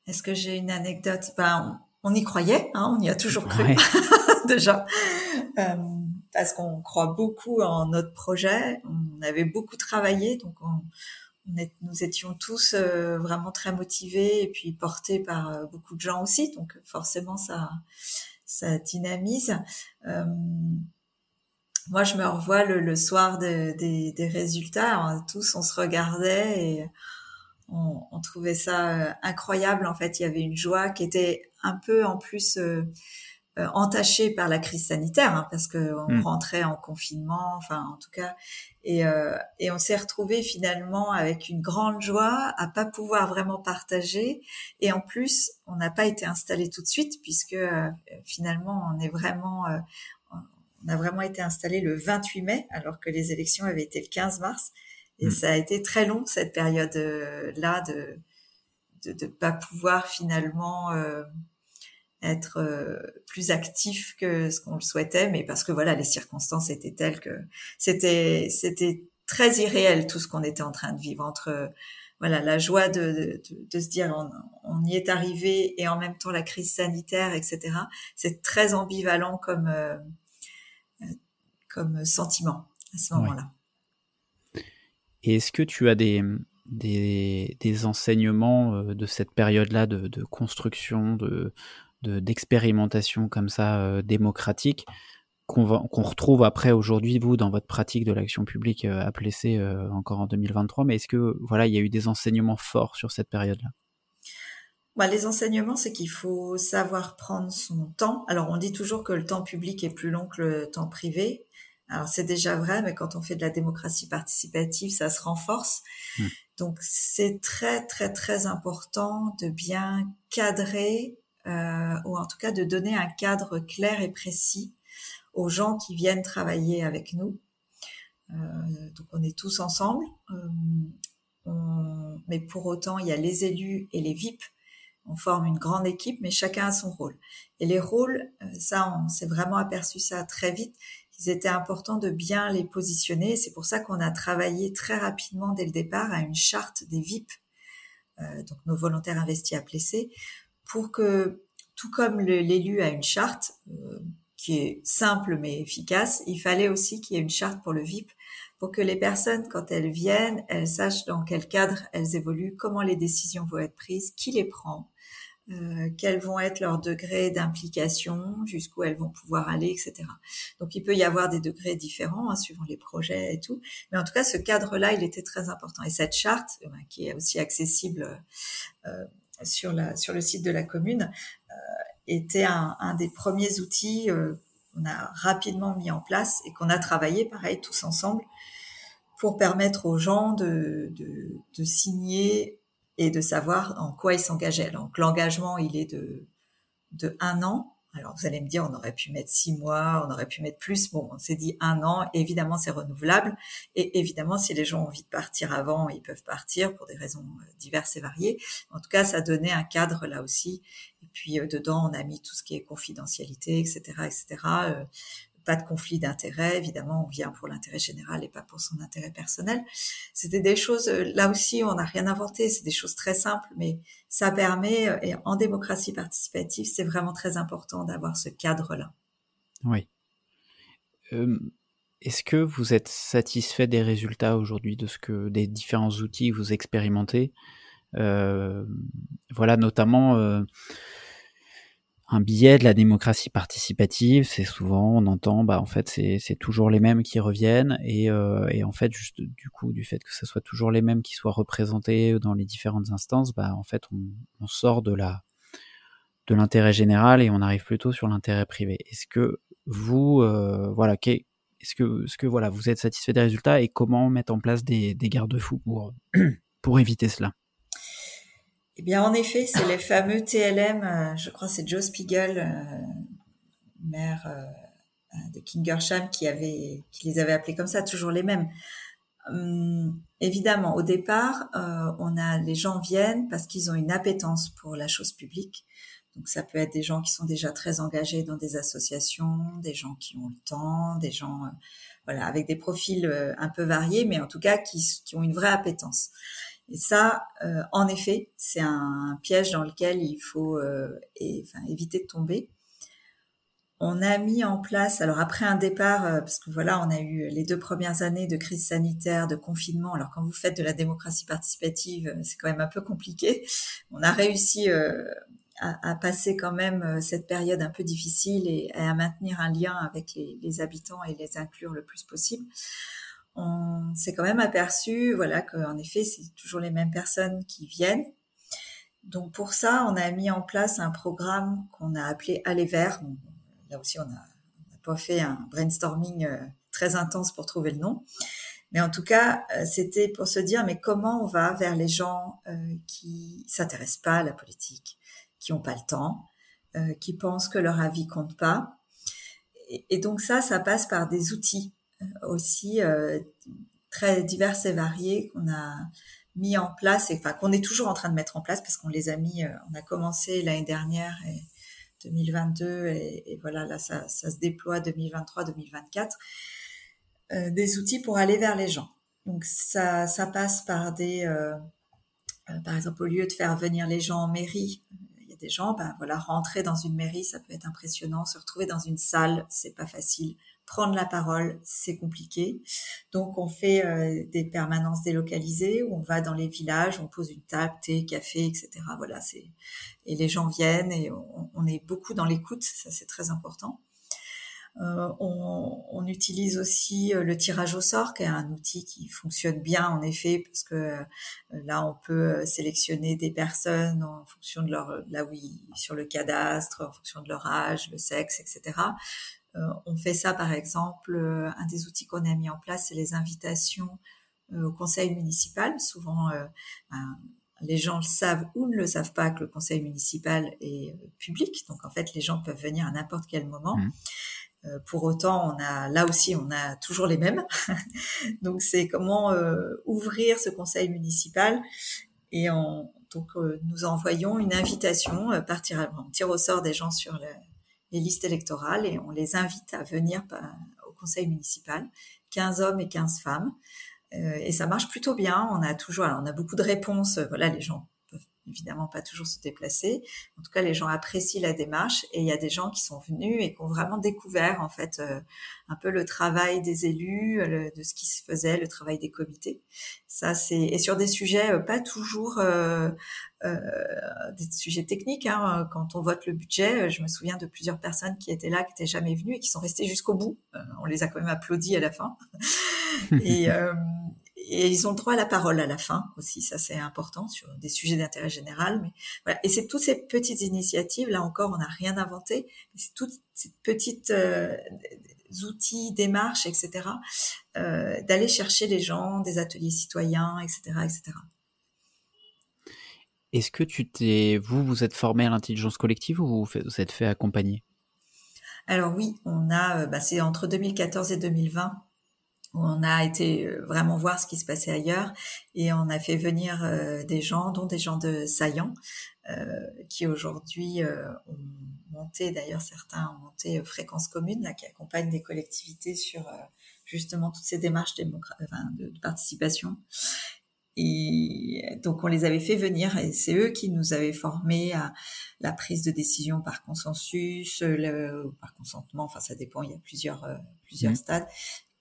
Est-ce que j'ai une anecdote? Ben, on y croyait, hein, on y a toujours cru déjà, euh, parce qu'on croit beaucoup en notre projet. On avait beaucoup travaillé, donc on, nous étions tous euh, vraiment très motivés et puis portés par euh, beaucoup de gens aussi. Donc forcément, ça, ça dynamise. moi, je me revois le, soir des, résultats. tous, on se regardait et on, trouvait ça incroyable. En fait, il y avait une joie qui était un peu en plus euh, euh, entaché par la crise sanitaire, hein, parce qu'on on hmm. rentrait en confinement, enfin en tout cas, et, euh, et on s'est retrouvé finalement avec une grande joie à pas pouvoir vraiment partager, et en plus on n'a pas été installé tout de suite puisque finalement on est vraiment on a vraiment été installé le 28 mai alors que les élections avaient été le 15 mars, et hmm. ça a été très long cette période là de de ne pas pouvoir finalement être euh, plus actif que ce qu'on le souhaitait, mais parce que voilà, les circonstances étaient telles que c'était c'était très irréel tout ce qu'on était en train de vivre entre voilà la joie de, de, de se dire on, on, y est arrivé et en même temps la crise sanitaire, etc. C'est très ambivalent comme euh, comme sentiment à ce moment-là. Et est-ce que tu as des, des, des enseignements euh, de cette période-là de, de, construction, de, d'expérimentation comme ça euh, démocratique qu'on retrouve après aujourd'hui vous dans votre pratique de l'action publique euh, à Plessé euh, encore en 2023 mais est-ce que voilà il y a eu des enseignements forts sur cette période-là? Bah, les enseignements, c'est qu'il faut savoir prendre son temps. Alors, on dit toujours que le temps public est plus long que le temps privé. Alors, c'est déjà vrai, mais quand on fait de la démocratie participative, ça se renforce. Mmh. Donc, c'est très, très, très important de bien cadrer euh, ou en tout cas de donner un cadre clair et précis aux gens qui viennent travailler avec nous. Euh, donc on est tous ensemble, euh, mais pour autant il y a les élus et les VIP. On forme une grande équipe, mais chacun a son rôle. Et les rôles, ça, on s'est vraiment aperçu ça très vite. Il était important de bien les positionner. C'est pour ça qu'on a travaillé très rapidement dès le départ à une charte des VIP, euh, donc nos volontaires investis à Plessé, pour que, tout comme l'élu a une charte euh, qui est simple mais efficace, il fallait aussi qu'il y ait une charte pour le VIP, pour que les personnes, quand elles viennent, elles sachent dans quel cadre elles évoluent, comment les décisions vont être prises, qui les prend, euh, quels vont être leurs degrés d'implication, jusqu'où elles vont pouvoir aller, etc. Donc il peut y avoir des degrés différents hein, suivant les projets et tout, mais en tout cas ce cadre-là, il était très important. Et cette charte, euh, qui est aussi accessible euh, sur, la, sur le site de la commune euh, était un, un, des premiers outils euh, qu'on a rapidement mis en place et qu'on a travaillé, pareil, tous ensemble, pour permettre aux gens de, de, de signer et de savoir en quoi ils s'engageaient. Donc l'engagement, il est de, de un an alors vous allez me dire, on aurait pu mettre six mois, on aurait pu mettre plus. Bon, on s'est dit un an. Évidemment, c'est renouvelable. Et évidemment, si les gens ont envie de partir avant, ils peuvent partir pour des raisons euh, diverses et variées. En tout cas, ça donnait un cadre là aussi. Et puis euh, dedans, on a mis tout ce qui est confidentialité, etc., etc pas de conflit d'intérêt, évidemment, on vient pour l'intérêt général et pas pour son intérêt personnel. C'était des choses, euh, là aussi, on n'a rien inventé, c'est des choses très simples, mais ça permet, euh, et en démocratie participative, c'est vraiment très important d'avoir ce cadre-là. Oui. Est-ce que vous êtes satisfait des résultats aujourd'hui de ce que des différents outils que vous expérimentez? Euh, Voilà, notamment un billet de la démocratie participative, c'est souvent, on entend, bah en fait c'est toujours les mêmes qui reviennent et, euh, et, en fait juste du coup du fait que ce soit toujours les mêmes qui soient représentés dans les différentes instances, bah en fait on, sort de la de l'intérêt général et on arrive plutôt sur l'intérêt privé. Est-ce que vous, euh, voilà, est-ce que, est-ce que voilà, vous êtes satisfait des résultats et comment mettre en place des, des garde-fous pour pour éviter cela? Eh bien, en effet, c'est les fameux TLM. je crois c'est Joe Spiegel, maire de Kingersham, qui avait, qui les avait appelés comme ça, toujours les mêmes. Hum, évidemment, au départ, euh, on a les gens viennent parce qu'ils ont une appétence pour la chose publique. Donc ça peut être des gens qui sont déjà très engagés dans des associations, des gens qui ont le temps, des gens euh, voilà avec des profils euh, un peu variés, mais en tout cas qui, qui ont une vraie appétence. Et ça, en effet, c'est un piège dans lequel il faut et, enfin, éviter de tomber on a mis en place, alors après un départ, euh, parce que voilà, on a eu les deux premières années de crise sanitaire, de confinement. Alors quand vous faites de la démocratie participative, euh, c'est quand même un peu compliqué. On a réussi euh, à, passer quand même cette période un peu difficile et, à maintenir un lien avec les, habitants et les inclure le plus possible. On s'est quand même aperçu, voilà, qu'en effet, c'est toujours les mêmes personnes qui viennent. Donc pour ça, on a mis en place un programme qu'on a appelé Aller vers là aussi, on n'a pas fait un brainstorming euh, très intense pour trouver le nom. Mais en tout cas, euh, c'était pour se dire, mais comment on va vers les gens euh, qui s'intéressent pas à la politique, qui n'ont pas le temps, qui pensent que leur avis compte pas. Et, donc ça, ça passe par des outils aussi très divers et variés qu'on a mis en place, et enfin qu'on est toujours en train de mettre en place parce qu'on les a mis, on a commencé l'année dernière et 2022 et, voilà, là, ça, se déploie 2023-2024, euh, des outils pour aller vers les gens. Donc, ça, ça passe par des, euh, euh, par exemple, au lieu de faire venir les gens en mairie, il y a des gens, ben voilà, rentrer dans une mairie, ça peut être impressionnant, se retrouver dans une salle, c'est pas facile prendre la parole, c'est compliqué. Donc on fait euh, des permanences délocalisées où on va dans les villages, on pose une table, thé, café, etc. Voilà, c'est et les gens viennent et on, est beaucoup dans l'écoute, ça c'est très important. Euh, on, utilise aussi euh, le tirage au sort, qui est un outil qui fonctionne bien en effet, parce que là on peut sélectionner des personnes en fonction de leur là oui sur le cadastre, en fonction de leur âge, le sexe, etc. Euh, on fait ça, par exemple, euh, un des outils qu'on a mis en place, c'est les invitations euh, au conseil municipal. Souvent, ben, les gens le savent ou ne le savent pas que le conseil municipal est public. Donc, en fait, les gens peuvent venir à n'importe quel moment. Mmh. pour autant, on a là aussi, on a toujours les mêmes. donc, c'est comment ouvrir ce conseil municipal et donc nous envoyons une invitation par tir, on tire au sort des gens sur le, les listes électorales et on les invite à venir au conseil municipal, 15 hommes et 15 femmes. Euh, et ça marche plutôt bien. On a toujours, on a beaucoup de réponses. Voilà, les gens évidemment pas toujours se déplacer. En tout cas, les gens apprécient la démarche et il y a des gens qui sont venus et qui ont vraiment découvert en fait euh, un peu le travail des élus, de ce qui se faisait, le travail des comités. Ça, c'est et sur des sujets euh, pas toujours euh, euh, des sujets techniques. Hein. Quand on vote le budget, je me souviens de plusieurs personnes qui étaient là, qui n'étaient jamais venues et qui sont restées jusqu'au bout. on les a quand même applaudis à la fin. et, et ils ont droit à la parole à la fin aussi, ça c'est important sur des sujets d'intérêt général. Mais voilà. Et c'est toutes ces petites initiatives, là encore, on n'a rien inventé, c'est toutes ces petites euh, outils, démarches, etc., euh, d'aller chercher les gens, des ateliers citoyens, etc., etc. Est-ce que tu t'es, vous, vous êtes formé à l'intelligence collective ou vous, vous êtes fait accompagner? Alors oui, on a, euh, bah, c'est entre 2014 et 2020 on a été euh, vraiment voir ce qui se passait ailleurs et on a fait venir euh, des gens, dont des gens de Saillant, euh, qui aujourd'hui ont monté, d'ailleurs certains ont monté Fréquence Commune, là, qui accompagne des collectivités sur justement toutes ces démarches de, de, participation. Et donc on les avait fait venir et c'est eux qui nous avaient formés à la prise de décision par consensus, le, par consentement, enfin ça dépend, il y a plusieurs, plusieurs mmh. stades,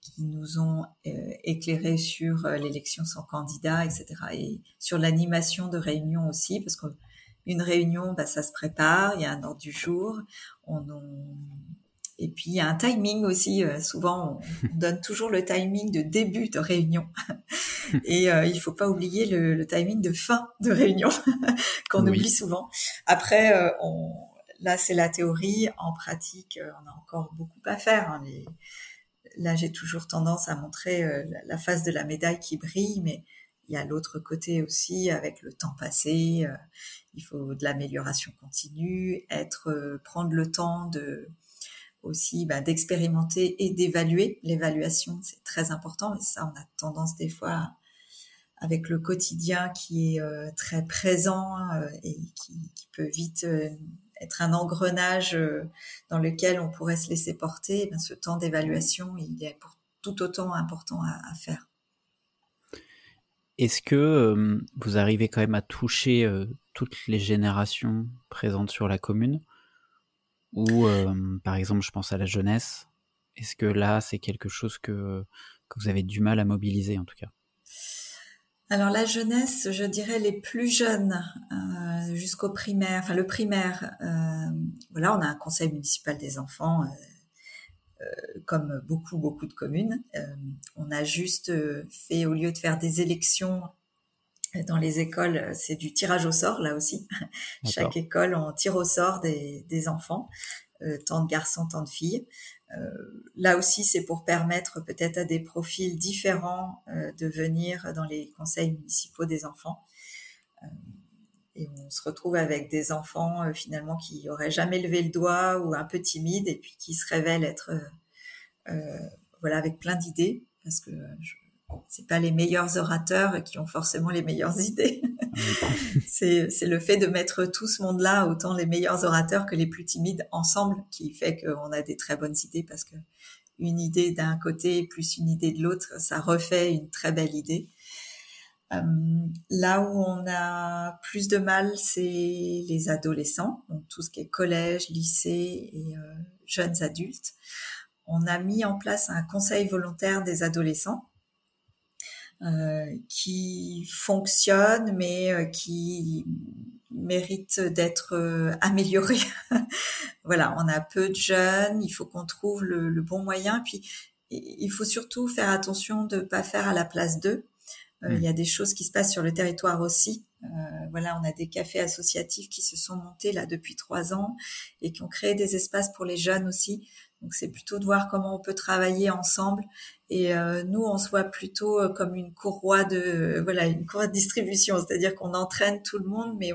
qui nous ont euh, éclairé sur euh, l'élection sans candidat, etc. Et sur l'animation de réunions aussi, parce qu'une réunion, bah, ça se prépare, il y a un ordre du jour, on, et puis il y a un timing aussi. Euh, souvent, on, donne toujours le timing de début de réunion, et euh, il faut pas oublier le, le, timing de fin de réunion qu'on oublie souvent. Après, on, là c'est la théorie. En pratique, on a encore beaucoup à faire. Hein, les, là, j'ai toujours tendance à montrer euh, la face de la médaille qui brille, mais il y a l'autre côté aussi avec le temps passé. il faut de l'amélioration continue, être, prendre le temps de aussi bah, d'expérimenter et d'évaluer. L'évaluation, c'est très important, mais ça, on a tendance des fois avec le quotidien qui est euh, très présent euh, et qui, peut vite euh, être un engrenage dans lequel on pourrait se laisser porter. Eh ce temps d'évaluation, il est pour, tout autant important à, faire. Est-ce que vous arrivez quand même à toucher toutes les générations présentes sur la commune? Ou par exemple, je pense à la jeunesse. Est-ce que là, c'est quelque chose que vous avez du mal à mobiliser en tout cas? Alors la jeunesse, je dirais les plus jeunes euh, jusqu'au primaire, enfin le primaire. Euh, voilà, on a un conseil municipal des enfants, euh, comme beaucoup beaucoup de communes. on a juste fait au lieu de faire des élections dans les écoles, c'est du tirage au sort là aussi. Chaque école on tire au sort des, des enfants, tant de garçons, tant de filles. Euh, là aussi, c'est pour permettre peut-être à des profils différents euh, de venir dans les conseils municipaux des enfants. Euh, et on se retrouve avec des enfants finalement qui auraient jamais levé le doigt ou un peu timides et puis qui se révèlent être voilà avec plein d'idées parce que je, c'est pas les meilleurs orateurs qui ont forcément les meilleures idées. c'est, le fait de mettre tout ce monde-là, autant les meilleurs orateurs que les plus timides ensemble, qui fait qu'on a des très bonnes idées parce que une idée d'un côté plus une idée de l'autre, ça refait une très belle idée. Euh, là où on a plus de mal, c'est les adolescents, donc tout ce qui est collège, lycée et euh, jeunes adultes. On a mis en place un conseil volontaire des adolescents qui fonctionne, mais euh, qui mérite d'être euh, amélioré. voilà, on a peu de jeunes, il faut qu'on trouve le, bon moyen. Puis, il faut surtout faire attention de ne pas faire à la place d'eux. Il y a des choses qui se passent sur le territoire aussi. voilà, on a des cafés associatifs qui se sont montés là depuis trois ans et qui ont créé des espaces pour les jeunes aussi. Donc c'est plutôt de voir comment on peut travailler ensemble. Et euh, nous, on se voit plutôt euh, comme une courroie de voilà une courroie de distribution, c'est-à-dire qu'on entraîne tout le monde, mais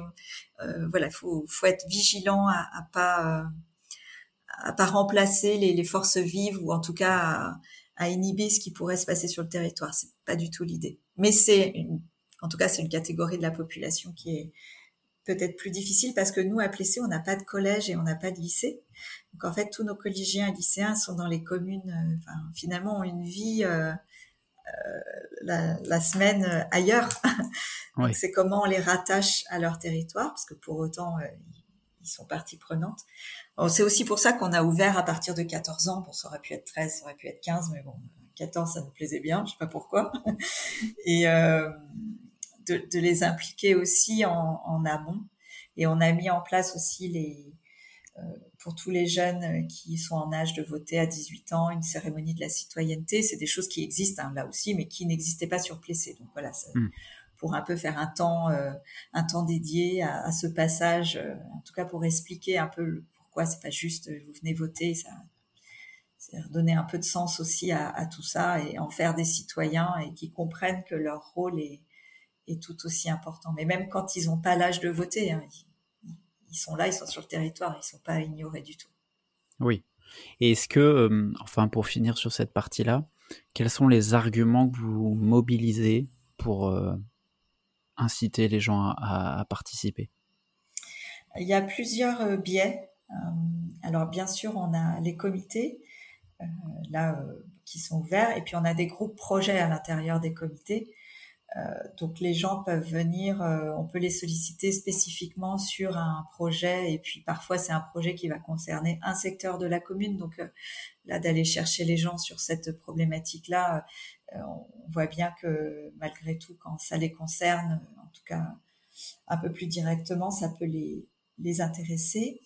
euh, voilà, faut faut être vigilant à, à pas à pas remplacer les, les, forces vives ou en tout cas à, à, inhiber ce qui pourrait se passer sur le territoire. C'est pas du tout l'idée. Mais c'est en tout cas c'est une catégorie de la population qui est peut-être plus difficile parce que nous à Plessé on n'a pas de collège et on n'a pas de lycée. Donc en fait, tous nos collégiens et lycéens sont dans les communes, euh, enfin, finalement ont une vie euh, euh la, la, semaine ailleurs. Donc c'est comment on les rattache à leur territoire, parce que pour autant, euh, ils sont partie prenante. c'est aussi pour ça qu'on a ouvert à partir de 14 ans. Bon, ça aurait pu être 13, ça aurait pu être 15, mais bon, 14, ça nous plaisait bien, je sais pas pourquoi. et de, de, les impliquer aussi en, en, amont. Et on a mis en place aussi les, euh, pour tous les jeunes euh, qui sont en âge de voter à 18 ans, une cérémonie de la citoyenneté. C'est des choses qui existent hein, là aussi, mais qui n'existaient pas sur Plessé. Donc voilà, hmm. pour un peu faire un temps, euh, un temps dédié à, ce passage, en tout cas pour expliquer un peu pourquoi c'est pas juste vous venez voter, ça, donner un peu de sens aussi à, tout ça et en faire des citoyens et qui comprennent que leur rôle est, est tout aussi important. Mais même quand ils n'ont pas l'âge de voter, hein, ils sont là, ils sont sur le territoire, ils sont pas ignorés du tout. Oui. Et est-ce que, euh, enfin, pour finir sur cette partie-là, quels sont les arguments que vous mobilisez pour euh, inciter les gens à, participer? Il y a plusieurs euh, biais. alors, bien sûr, on a les comités là qui sont ouverts, et puis on a des groupes projets à l'intérieur des comités donc les gens peuvent venir, euh, on peut les solliciter spécifiquement sur un projet et puis parfois c'est un projet qui va concerner un secteur de la commune. Donc euh, là d'aller chercher les gens sur cette problématique-là, on voit bien que malgré tout quand ça les concerne, en tout cas un peu plus directement, ça peut les, les intéresser.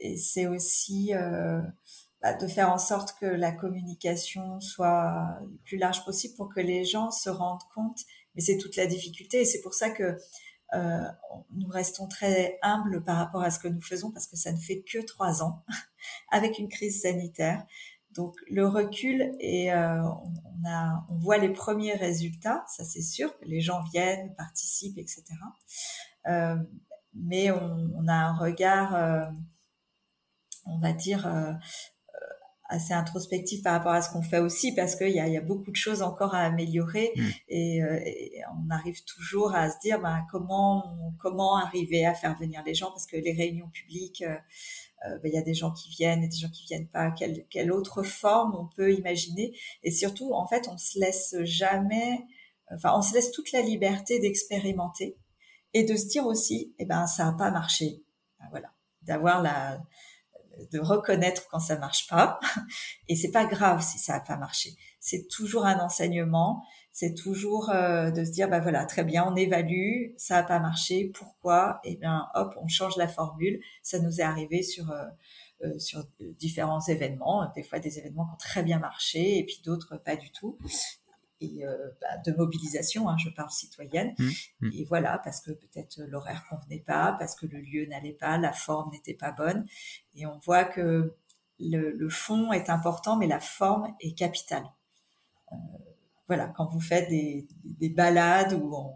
et c'est aussi bah, de faire en sorte que la communication soit le plus large possible pour que les gens se rendent compte. Mais c'est toute la difficulté et c'est pour ça que euh, nous restons très humbles par rapport à ce que nous faisons parce que ça ne fait que trois ans avec une crise sanitaire. Donc le recul et euh, on, a, on voit les premiers résultats, ça c'est sûr, que les gens viennent, participent, etc. Euh, mais on, on, a un regard, euh, on va dire, euh, assez introspectif par rapport à ce qu'on fait aussi parce qu'il y a, y a, beaucoup de choses encore à améliorer. Mmh. et, euh, et, on arrive toujours à se dire ben, comment comment arriver à faire venir les gens? Parce que les réunions publiques euh, euh ben, il y a des gens qui viennent et des gens qui viennent pas. Quelle, quelle autre forme on peut imaginer? Et surtout en fait on se laisse jamais enfin on se laisse toute la liberté d'expérimenter et de se dire aussi eh ben ça a pas marché. Ben, voilà. D'avoir la de reconnaître quand ça marche pas. Et c'est pas grave si ça a pas marché. C'est toujours un enseignement. C'est toujours euh, de se dire, bah voilà, très bien, on évalue, ça a pas marché, pourquoi? Et eh bien, hop, on change la formule. Ça nous est arrivé sur euh, euh, sur différents événements, des fois des événements qui ont très bien marché et puis d'autres pas du tout et euh, bah, de mobilisation, hein, je parle citoyenne. Mmh, mmh. Et voilà, parce que peut-être l'horaire convenait pas, parce que le lieu n'allait pas, la forme n'était pas bonne. Et on voit que le, le, fond est important, mais la forme est capitale. Euh, voilà, quand vous faites des, des balades où on,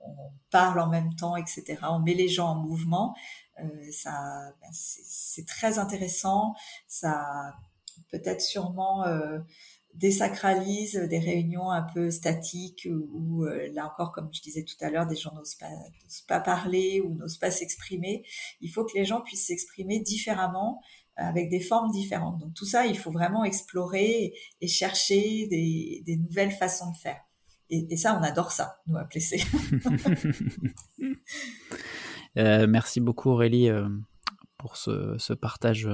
on, parle en même temps, etc., on met les gens en mouvement, euh, ça, ben, c'est très intéressant. Ça peut-être sûrement désacralise des réunions un peu statiques où, euh, là encore, comme je disais tout à l'heure, des gens n'osent pas, parler ou n'osent pas s'exprimer. Il faut que les gens puissent s'exprimer différemment avec des formes différentes. Donc tout ça, il faut vraiment explorer et, chercher des, nouvelles façons de faire. Et, ça, on adore ça, nous, à Plessé. euh, merci beaucoup Aurélie euh, pour ce, partage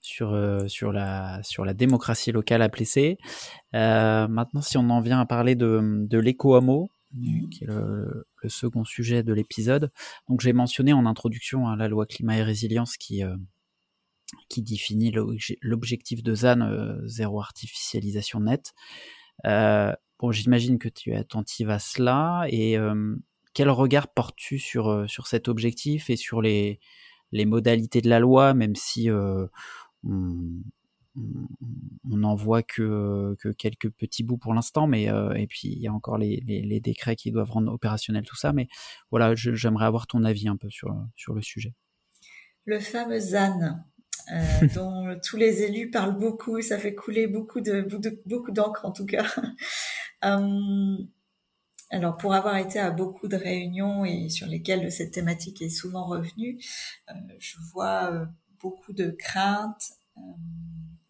sur, euh, sur, la, sur la démocratie locale à Plessé. Euh, maintenant, si on en vient à parler de, de l'éco-hameau, qui est le, second sujet de l'épisode. Donc, j'ai mentionné en introduction hein, la loi climat et résilience qui, euh, qui définit l'objectif de ZAN, zéro artificialisation nette. Bon, j'imagine que tu es attentive à cela. Et quel regard portes-tu sur, sur cet objectif et sur les, les modalités de la loi, même si on, n'en voit que, que, quelques petits bouts pour l'instant, mais euh, et puis il y a encore les, les, les, décrets qui doivent rendre opérationnel tout ça. Mais voilà, j'aimerais avoir ton avis un peu sur, sur le sujet. Le fameux ZAN, euh, dont tous les élus parlent beaucoup, ça fait couler beaucoup de, beaucoup d'encre en tout cas. euh, alors pour avoir été à beaucoup de réunions et sur lesquelles cette thématique est souvent revenue, je vois beaucoup de craintes. Euh,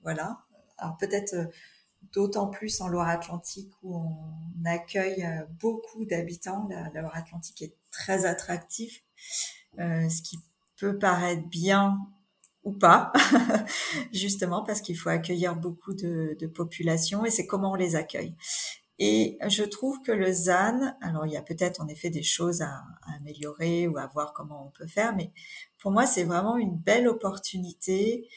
voilà. Alors peut-être euh, d'autant plus en Loire-Atlantique où on accueille euh, beaucoup d'habitants. La, Loire-Atlantique est très attractif, ce qui peut paraître bien ou pas, justement parce qu'il faut accueillir beaucoup de, de populations et c'est comment on les accueille. Et je trouve que le ZAN, alors il y a peut-être en effet des choses à, améliorer ou à voir comment on peut faire, mais pour moi c'est vraiment une belle opportunité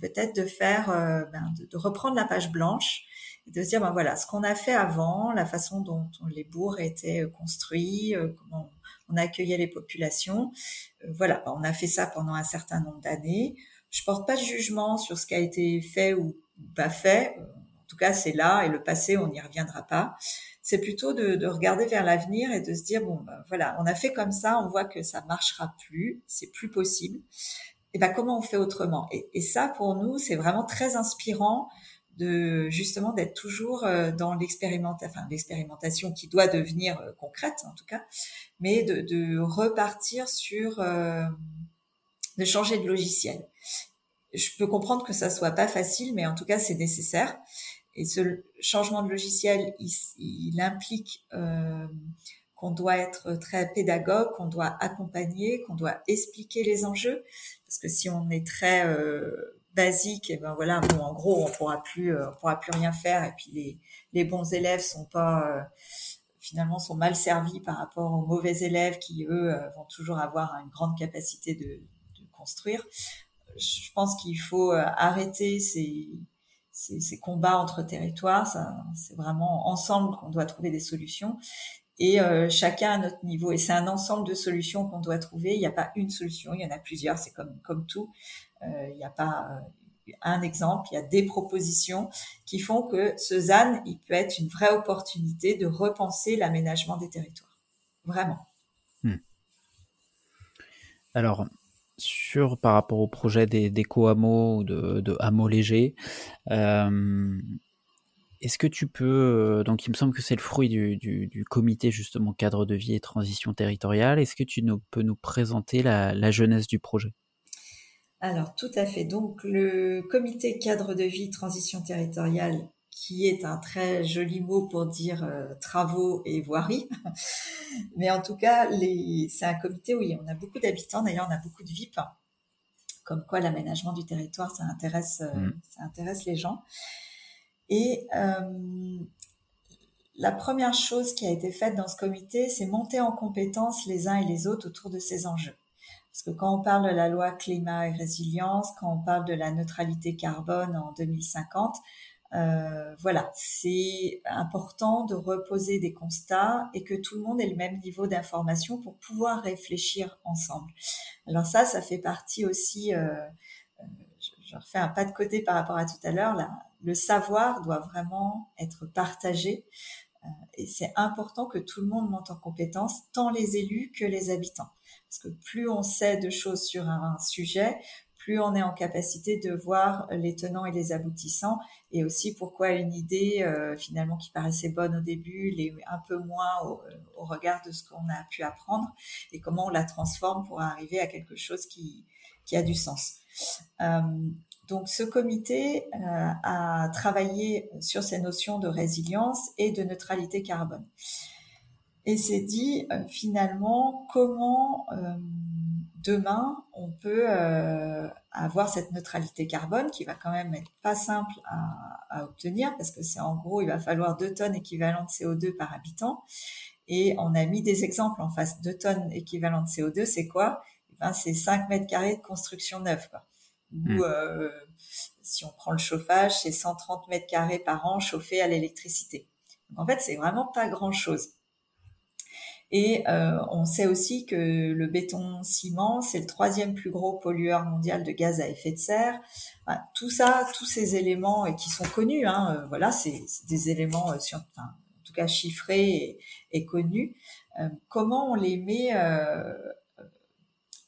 peut-être de faire, euh, ben, de, reprendre la page blanche et de se dire ben voilà ce qu'on a fait avant, la façon dont les bourgs étaient construits, euh, comment on accueillait les populations, euh, voilà on a fait ça pendant un certain nombre d'années. Je porte pas de jugement sur ce qui a été fait ou pas fait en tout cas, c'est là et le passé, on n'y reviendra pas. C'est plutôt de, de, regarder vers l'avenir et de se dire bon, ben, voilà, on a fait comme ça, on voit que ça marchera plus, c'est plus possible. Et ben comment on fait autrement? Et, et, ça, pour nous, c'est vraiment très inspirant de justement d'être toujours euh, dans l'expérimentation, enfin l'expérimentation qui doit devenir euh, concrète en tout cas, mais de, de repartir sur euh, de changer de logiciel. Je peux comprendre que ça soit pas facile, mais en tout cas c'est nécessaire. Et ce changement de logiciel, il, il implique euh, qu'on doit être très pédagogue, qu'on doit accompagner, qu'on doit expliquer les enjeux, parce que si on est très euh, basique, et ben voilà, bon, en gros, on pourra plus, euh, on pourra plus rien faire, et puis les, les bons élèves sont pas euh, finalement sont mal servis par rapport aux mauvais élèves qui eux euh, vont toujours avoir une grande capacité de, de construire. Je pense qu'il faut arrêter ces ces, ces, combats entre territoires. C'est vraiment ensemble qu'on doit trouver des solutions et euh, chacun à notre niveau. Et c'est un ensemble de solutions qu'on doit trouver. Il n'y a pas une solution, il y en a plusieurs. C'est comme comme tout. Euh, il n'y a pas un exemple, il y a des propositions qui font que ce ZAN, il peut être une vraie opportunité de repenser l'aménagement des territoires. Vraiment. Hmm. Alors, sur par rapport au projet des, des hameaux ou de, de hameaux légers, euh, est-ce que tu peux, euh, donc il me semble que c'est le fruit du, du, comité justement cadre de vie et transition territoriale, est-ce que tu nous, peux nous présenter la, la jeunesse du projet? Alors tout à fait, donc le comité cadre de vie transition territoriale qui est un très joli mot pour dire euh, travaux et voirie. Mais en tout cas, c'est un comité où on a beaucoup d'habitants. D'ailleurs, on a beaucoup de VIP. Comme quoi, l'aménagement du territoire, ça intéresse, euh, mm. ça intéresse les gens. Et euh, la première chose qui a été faite dans ce comité, c'est monter en compétence les uns et les autres autour de ces enjeux. Parce que quand on parle de la loi climat et résilience, quand on parle de la neutralité carbone en 2050, euh, voilà, c'est important de reposer des constats et que tout le monde ait le même niveau d'information pour pouvoir réfléchir ensemble. Alors ça, ça fait partie aussi, euh, euh je, refais un pas de côté par rapport à tout à l'heure, le savoir doit vraiment être partagé euh, et c'est important que tout le monde monte en compétence, tant les élus que les habitants. Parce que plus on sait de choses sur un sujet, plus on est en capacité de voir les tenants et les aboutissants et aussi pourquoi une idée euh, finalement qui paraissait bonne au début l'est un peu moins au, regard de ce qu'on a pu apprendre et comment on la transforme pour arriver à quelque chose qui, qui a du sens. Euh, donc ce comité euh, a travaillé sur ces notions de résilience et de neutralité carbone et s'est dit finalement comment demain, on peut euh, avoir cette neutralité carbone qui va quand même être pas simple à, obtenir parce que c'est en gros, il va falloir 2 tonnes équivalent de CO2 par habitant. Et on a mis des exemples en face. 2 tonnes équivalent de CO2, c'est quoi? Eh ben, C'est 5 mètres carrés de construction neuve. Ou hmm. euh, si on prend le chauffage, c'est 130 mètres carrés par an chauffés à l'électricité. Donc en fait, c'est vraiment pas grand-chose. Et euh, on sait aussi que le béton-ciment, c'est le troisième plus gros pollueur mondial de gaz à effet de serre. tout ça, tous ces éléments euh, qui sont connus, hein, euh, voilà, c'est des éléments euh, sur, enfin, en tout cas chiffrés et, et connus. Euh, comment on les met,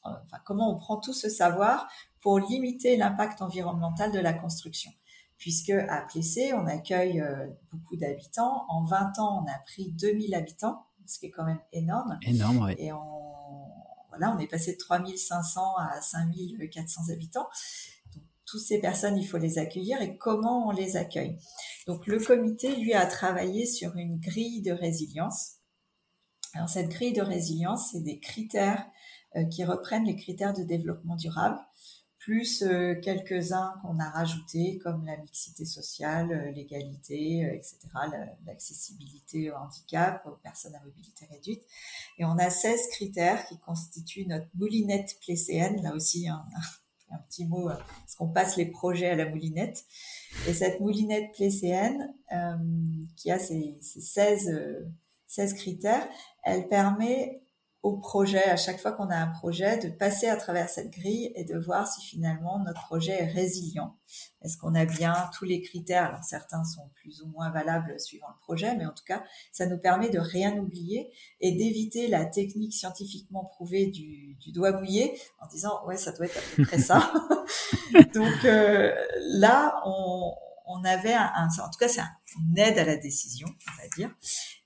enfin, comment on prend tout ce savoir pour limiter l'impact environnemental de la construction puisque à Plessé, on accueille beaucoup d'habitants. En 20 ans, on a pris 2000 habitants ce qui est quand même énorme. Énorme, oui. Et on, voilà, on est passé de 3500 à 5400 habitants. Donc, toutes ces personnes, il faut les accueillir et comment on les accueille? Donc, le comité, lui, a travaillé sur une grille de résilience. Alors, cette grille de résilience, c'est des critères euh, qui reprennent les critères de développement durable plus euh, quelques-uns qu'on a rajoutés comme la mixité sociale, euh, l'égalité, euh, etc., l'accessibilité au handicap, aux personnes à mobilité réduite. Et on a 16 critères qui constituent notre moulinette plécéenne, là aussi un, petit mot, parce qu'on passe les projets à la moulinette. Et cette moulinette plécéenne, qui a ces, ces 16, 16 critères, elle permet au projet, à chaque fois qu'on a un projet, de passer à travers cette grille et de voir si finalement notre projet est résilient. Est-ce qu'on a bien tous les critères? Alors certains sont plus ou moins valables suivant le projet, mais en tout cas, ça nous permet de rien oublier et d'éviter la technique scientifiquement prouvée du, du, doigt mouillé en disant ouais ça doit être à peu près ça. Donc euh, là, on, on avait un, en tout cas c'est une aide à la décision, on va dire.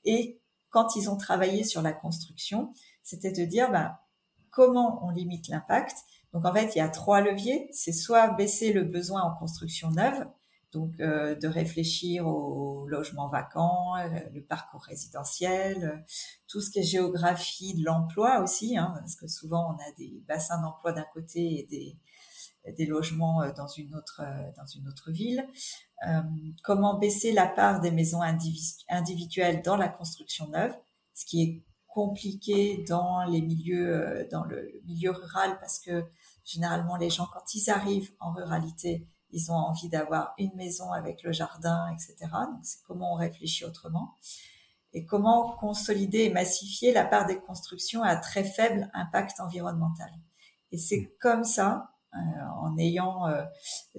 Et quand ils ont travaillé sur la construction, c'était de dire bah, comment on limite l'impact. Donc en fait, il y a trois leviers. C'est soit baisser le besoin en construction neuve, donc euh, de réfléchir au logement vacant, euh, le parcours résidentiel, euh, tout ce qui est géographie de l'emploi aussi, hein, parce que souvent on a des bassins d'emploi d'un côté et des, des logements dans une autre dans une autre ville. comment baisser la part des maisons individuelles dans la construction neuve, ce qui est compliqué dans les milieux, euh, dans le milieu rural parce que généralement les gens quand ils arrivent en ruralité, ils ont envie d'avoir une maison avec le jardin, etc. Donc c'est comment on réfléchit autrement et comment consolider et massifier la part des constructions à très faible impact environnemental. Et c'est comme ça en ayant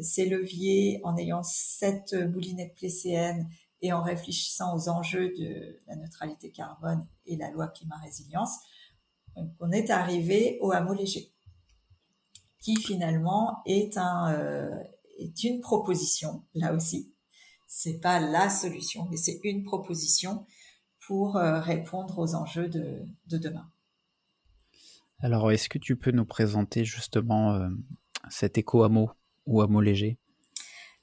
ces leviers, en ayant cette moulinette plécéenne et en réfléchissant aux enjeux de la neutralité carbone et la loi climat résilience, on est arrivé au hameau léger, qui finalement est un est une proposition là aussi. C'est pas la solution, mais c'est une proposition pour répondre aux enjeux de, de demain. Alors, est-ce que tu peux nous présenter justement euh, cet éco-hameau ou hameau léger?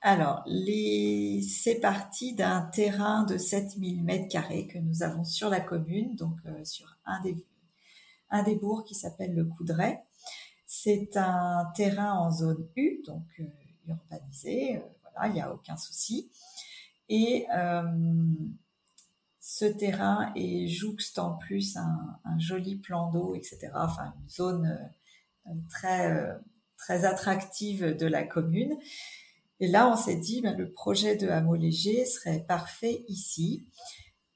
Alors, c'est parti d'un terrain de 7000 mètres carrés que nous avons sur la commune, donc euh, sur un des, un bourgs qui s'appelle le Coudray. C'est un terrain en zone U, donc euh, urbanisé, voilà, il n'y a aucun souci. Et ce terrain et jouxte en plus un, joli plan d'eau, etc. Enfin, une zone euh, très euh, très attractive de la commune. Et là, on s'est dit, ben, le projet de hameau léger serait parfait ici,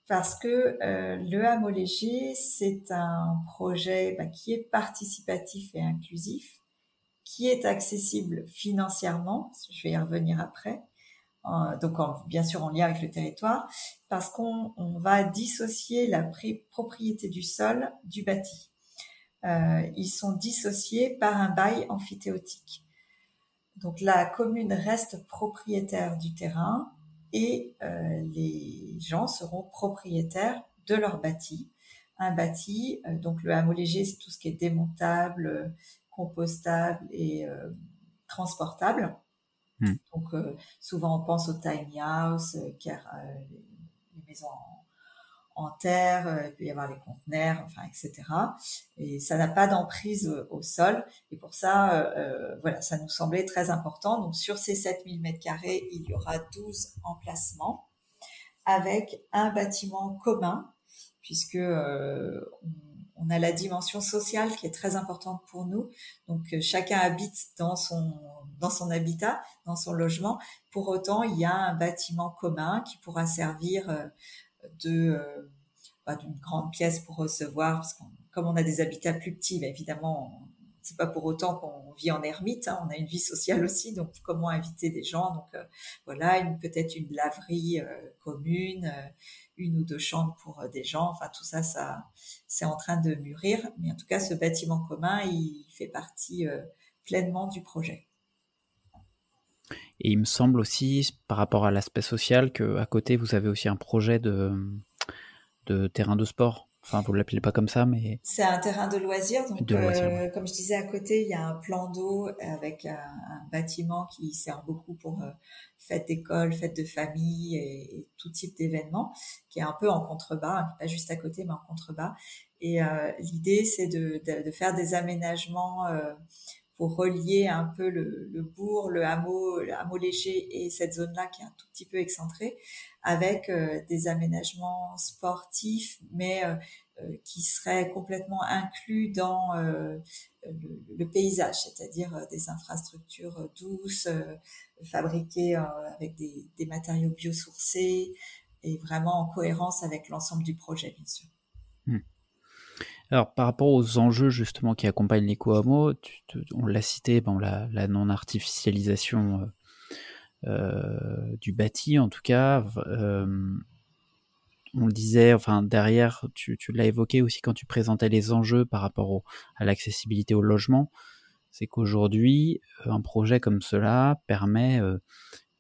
parce que euh, le hameau léger, c'est un projet ben, qui est participatif et inclusif, qui est accessible financièrement, je vais y revenir après, donc bien sûr en lien avec le territoire, parce qu'on va dissocier la propriété du sol du bâti. Euh, ils sont dissociés par un bail amphithéotique. Donc la commune reste propriétaire du terrain et euh, les gens seront propriétaires de leur bâti. Un bâti, euh, donc le hameau léger, c'est tout ce qui est démontable, compostable et transportable. Hmm. Donc euh, souvent on pense aux tiny house, euh, car euh, les, maisons en, terre, il peut y avoir les conteneurs, enfin etc. Et ça n'a pas d'emprise au sol. Et pour ça, voilà, ça nous semblait très important. Donc sur ces 7000 mètres carrés, il y aura 12 emplacements avec un bâtiment commun, puisque on a la dimension sociale qui est très importante pour nous. Donc euh, chacun habite dans son dans son habitat, dans son logement. Pour autant, il y a un bâtiment commun qui pourra servir euh, de euh, bah, d'une grande pièce pour recevoir, parce qu'on comme on a des habitats plus petits, bah, évidemment, c'est pas pour autant qu'on vit en ermite. Hein, on a une vie sociale aussi, donc comment inviter des gens? Donc voilà, peut-être une laverie commune, une ou deux chambres pour euh, des gens. Enfin, tout ça, ça, c'est en train de mûrir. Mais en tout cas, ce bâtiment commun, il fait partie euh, pleinement du projet. Et il me semble aussi, par rapport à l'aspect social, qu'à côté, vous avez aussi un projet de, de terrain de sport. Enfin, vous l'appelez pas comme ça, mais c'est un terrain de loisirs. Donc, euh, comme je disais, à côté, il y a un plan d'eau avec un, bâtiment qui sert beaucoup pour euh, fêtes d'école, fêtes de famille et, tout type d'événements, qui est un peu en contrebas, hein, pas juste à côté, mais en contrebas. Et euh, l'idée, c'est de, de, de, faire des aménagements pour relier un peu le, bourg, le hameau, le hameau léger et cette zone-là qui est un tout petit peu excentrée, avec euh, des aménagements sportifs, mais euh, euh, qui seraient complètement inclus dans le, paysage, c'est-à-dire des infrastructures douces, fabriquées avec des, des, matériaux biosourcés et vraiment en cohérence avec l'ensemble du projet, bien sûr. Hmm. Alors, par rapport aux enjeux justement qui accompagnent l'éco-hameau, on l'a cité, bon, la, la non-artificialisation euh, euh, du bâti, en tout cas, euh, on le disait, enfin derrière, tu, l'as évoqué aussi quand tu présentais les enjeux par rapport à l'accessibilité au logement, c'est qu'aujourd'hui, un projet comme cela permet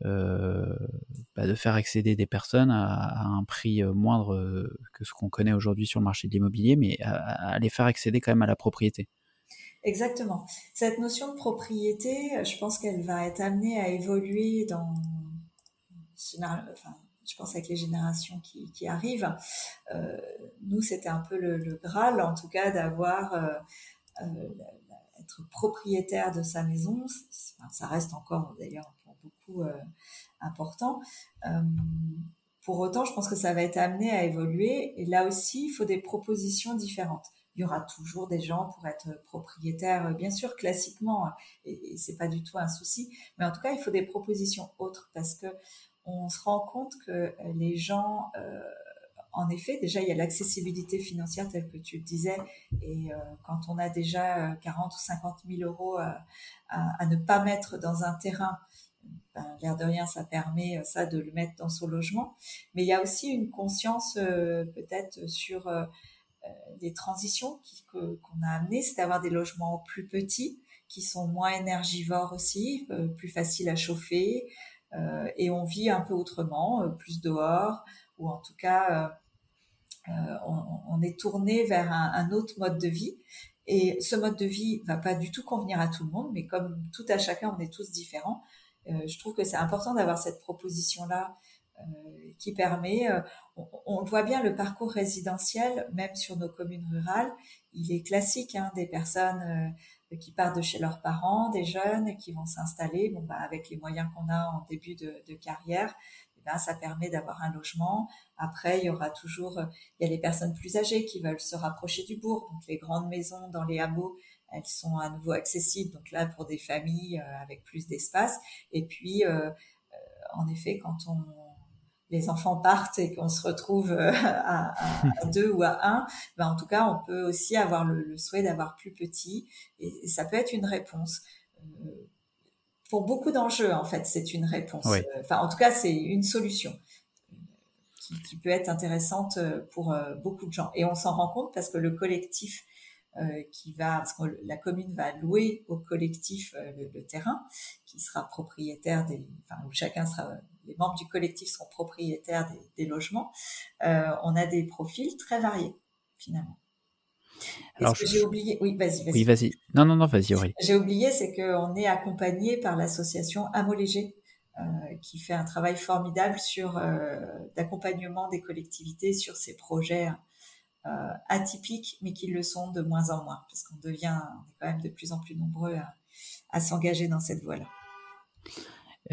bah, de faire accéder des personnes à, un prix euh, moindre euh, que ce qu'on connaît aujourd'hui sur le marché de l'immobilier, mais à, les faire accéder quand même à la propriété. Exactement. Cette notion de propriété, je pense qu'elle va être amenée à évoluer dans, je pense avec les générations qui, arrivent. Euh, nous, c'était un peu le, Graal, en tout cas, d'avoir euh, être propriétaire de sa maison. Ça reste encore d'ailleurs euh, important. Euh, pour autant, je pense que ça va être amené à évoluer. Et là aussi, il faut des propositions différentes. Il y aura toujours des gens pour être propriétaires, bien sûr, classiquement, et, et c'est pas du tout un souci. Mais en tout cas, il faut des propositions autres parce que on se rend compte que les gens, euh, en effet, déjà, il y a l'accessibilité financière telle que tu le disais. Et quand on a déjà 40 ou 50 000 euros à, ne pas mettre dans un terrain, ben, l'air de rien, ça permet ça de le mettre dans son logement. Mais il y a aussi une conscience peut-être sur des transitions qu'on a amenées, c'est d'avoir des logements plus petits, qui sont moins énergivores aussi, plus faciles à chauffer, euh, et on vit un peu autrement, euh, plus dehors, ou en tout cas, euh, on, est tourné vers un, autre mode de vie. Et ce mode de vie va pas du tout convenir à tout le monde, mais comme tout à chacun, on est tous différents. Je trouve que c'est important d'avoir cette proposition-là qui permet, on, on, voit bien le parcours résidentiel, même sur nos communes rurales, il est classique hein, des personnes qui partent de chez leurs parents, des jeunes qui vont s'installer. Bon, bah, avec les moyens qu'on a en début de, de carrière, eh ben, ça permet d'avoir un logement. Après, il y aura toujours, il y a les personnes plus âgées qui veulent se rapprocher du bourg. Donc, les grandes maisons dans les hameaux, elles sont à nouveau accessibles. Donc là, pour des familles euh, avec plus d'espace. Et puis, euh, euh, en effet, quand on les enfants partent et qu'on se retrouve à, deux ou à un, ben en tout cas, on peut aussi avoir le, souhait d'avoir plus petit et, ça peut être une réponse. Euh, pour beaucoup d'enjeux, en fait, c'est une réponse. Enfin, en tout cas, c'est une solution qui, qui, peut être intéressante pour beaucoup de gens. Et on s'en rend compte parce que le collectif qui va, parce que la commune va louer au collectif le, le terrain, qui sera propriétaire des, enfin, où chacun sera les membres du collectif sont propriétaires des, logements, euh, on a des profils très variés finalement. Alors, ce que j'ai oublié, oui, vas-y, vas-y. Oui, vas-y. Non, non, non, vas-y, Aurélie. J'ai oublié, c'est qu'on est accompagné par l'association Amo Léger, euh, qui fait un travail formidable sur euh, d'accompagnement des collectivités sur ces projets atypiques, mais qui le sont de moins en moins, parce qu'on devient quand même de plus en plus nombreux à s'engager dans cette voie-là.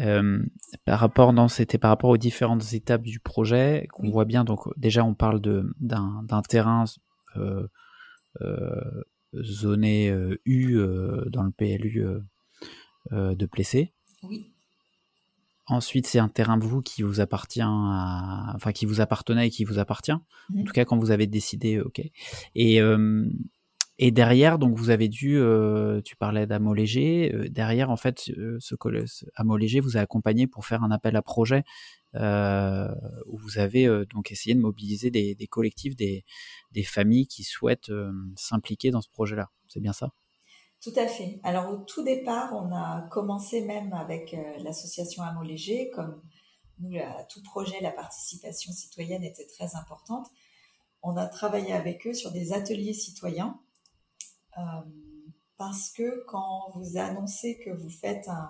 Euh, par rapport dans c'était par rapport aux différentes étapes du projet qu'on voit bien donc déjà on parle de d'un terrain euh, euh, zoné U dans le PLU de Plessé. Oui. Ensuite, c'est un terrain de vous qui vous appartient, enfin qui vous appartenait et qui vous appartient. En tout cas, quand vous avez décidé, ok. Et et derrière, donc vous avez dû, euh, tu parlais d'Amo Léger, euh, derrière en fait, euh, ce, ce Amo Léger vous a accompagné pour faire un appel à projet où vous avez donc essayé de mobiliser des, des collectifs, des, des, familles qui souhaitent s'impliquer dans ce projet-là. C'est bien ça? Tout à fait. Alors au tout départ, on a commencé même avec l'association Amo Léger, comme nous, à tout projet, la participation citoyenne était très importante. On a travaillé avec eux sur des ateliers citoyens euh, parce que quand vous annoncez que vous faites un,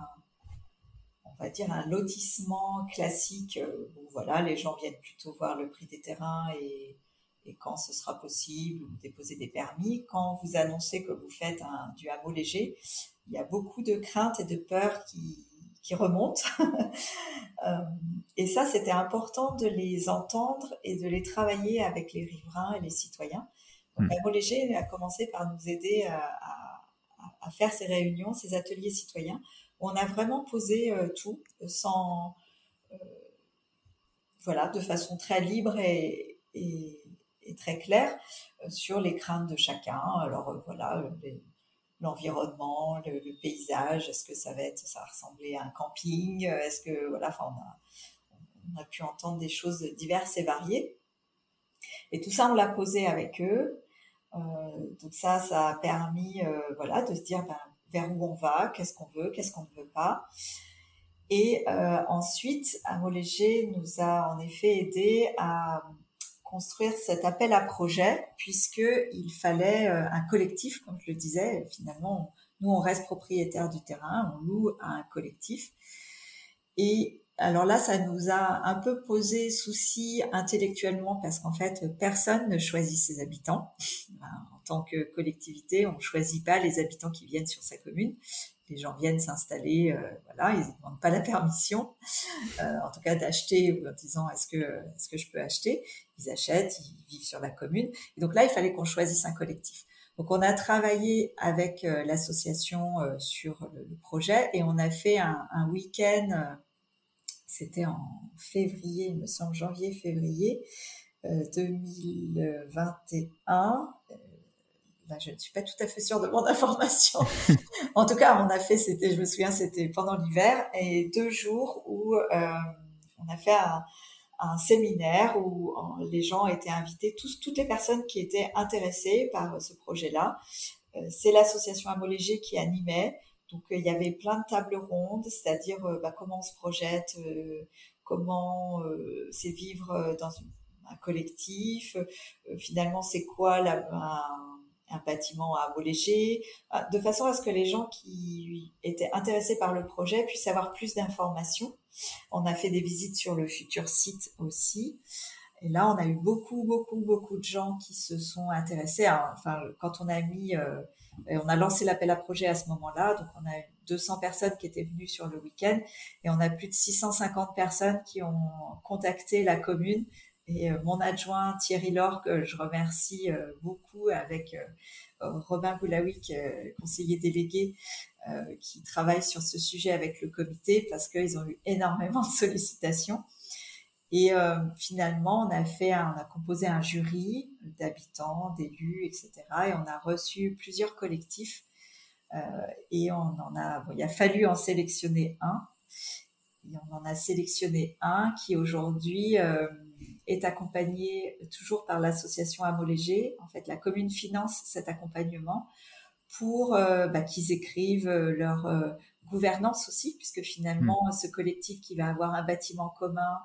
on va dire un lotissement classique, euh, où voilà, les gens viennent plutôt voir le prix des terrains et, et quand ce sera possible, ou déposer des permis. Quand vous annoncez que vous faites un, du hameau léger, il y a beaucoup de craintes et de peurs qui, qui remontent. euh, et ça, c'était important de les entendre et de les travailler avec les riverains et les citoyens. Donc, mmh. Léger a commencé par nous aider à, à, faire ces réunions, ces ateliers citoyens, où on a vraiment posé euh, tout sans, euh, voilà, de façon très libre et, et, et très claire euh, sur les craintes de chacun. Alors euh, voilà, l'environnement, le, paysage, est-ce que ça va être, ça va ressembler à un camping, est-ce que voilà, on a, pu entendre des choses diverses et variées. Et tout ça, on l'a posé avec eux. Euh, donc ça, ça a permis euh, voilà, de se dire ben, vers où on va, qu'est-ce qu'on veut, qu'est-ce qu'on ne veut pas. Et euh, ensuite, Léger nous a en effet aidé à construire cet appel à projet, puisqu'il fallait un collectif, comme je le disais. Finalement, nous, on reste propriétaire du terrain, on loue à un collectif. Et alors là, ça nous a un peu posé souci intellectuellement parce qu'en fait, personne ne choisit ses habitants. En tant que collectivité, on ne choisit pas les habitants qui viennent sur sa commune. Les gens viennent s'installer, euh, voilà, ils ne demandent pas la permission, euh, en tout cas d'acheter ou en disant est-ce que est-ce que je peux acheter? Ils achètent, ils vivent sur la commune. Et donc là, il fallait qu'on choisisse un collectif. Donc on a travaillé avec euh, l'association sur le, projet et on a fait un, un week-end c'était en février, il me semble janvier-février, 2021. Là, je ne suis pas tout à fait sûre de mon information. en tout cas, on a fait, c'était, je me souviens, c'était pendant l'hiver et deux jours où on a fait un, un séminaire où les gens étaient invités, tous, toutes les personnes qui étaient intéressées par ce projet-là. Euh, c'est l'association Amolégé qui animait. Donc euh, il y avait plein de tables rondes, c'est-à-dire euh, bah, comment on se projette, comment c'est vivre dans un collectif, finalement c'est quoi la, un, bâtiment à Amolégé, de façon à ce que les gens qui étaient intéressés par le projet puissent avoir plus d'informations on a fait des visites sur le futur site aussi. Et là, on a eu beaucoup, beaucoup, beaucoup de gens qui se sont intéressés. enfin, quand on a mis, euh, on a lancé l'appel à projet à ce moment-là, donc on a eu 200 personnes qui étaient venues sur le week-end et on a plus de 650 personnes qui ont contacté la commune. Et euh, mon adjoint Thierry Laure, que je remercie euh, beaucoup avec Robin Boulaoui, conseiller délégué, euh, qui travaillent sur ce sujet avec le comité parce qu'ils ont eu énormément de sollicitations. Et euh, finalement, on a fait, on a composé un jury d'habitants, d'élus, etc. Et on a reçu plusieurs collectifs. Euh, et on en a, bon, il a fallu en sélectionner un. Et on en a sélectionné un qui aujourd'hui euh, est accompagné toujours par l'association Amolégé. En fait, la commune finance cet accompagnement pour euh, bah, qu'ils écrivent euh, leur euh, gouvernance aussi, puisque finalement, hmm. ce collectif qui va avoir un bâtiment commun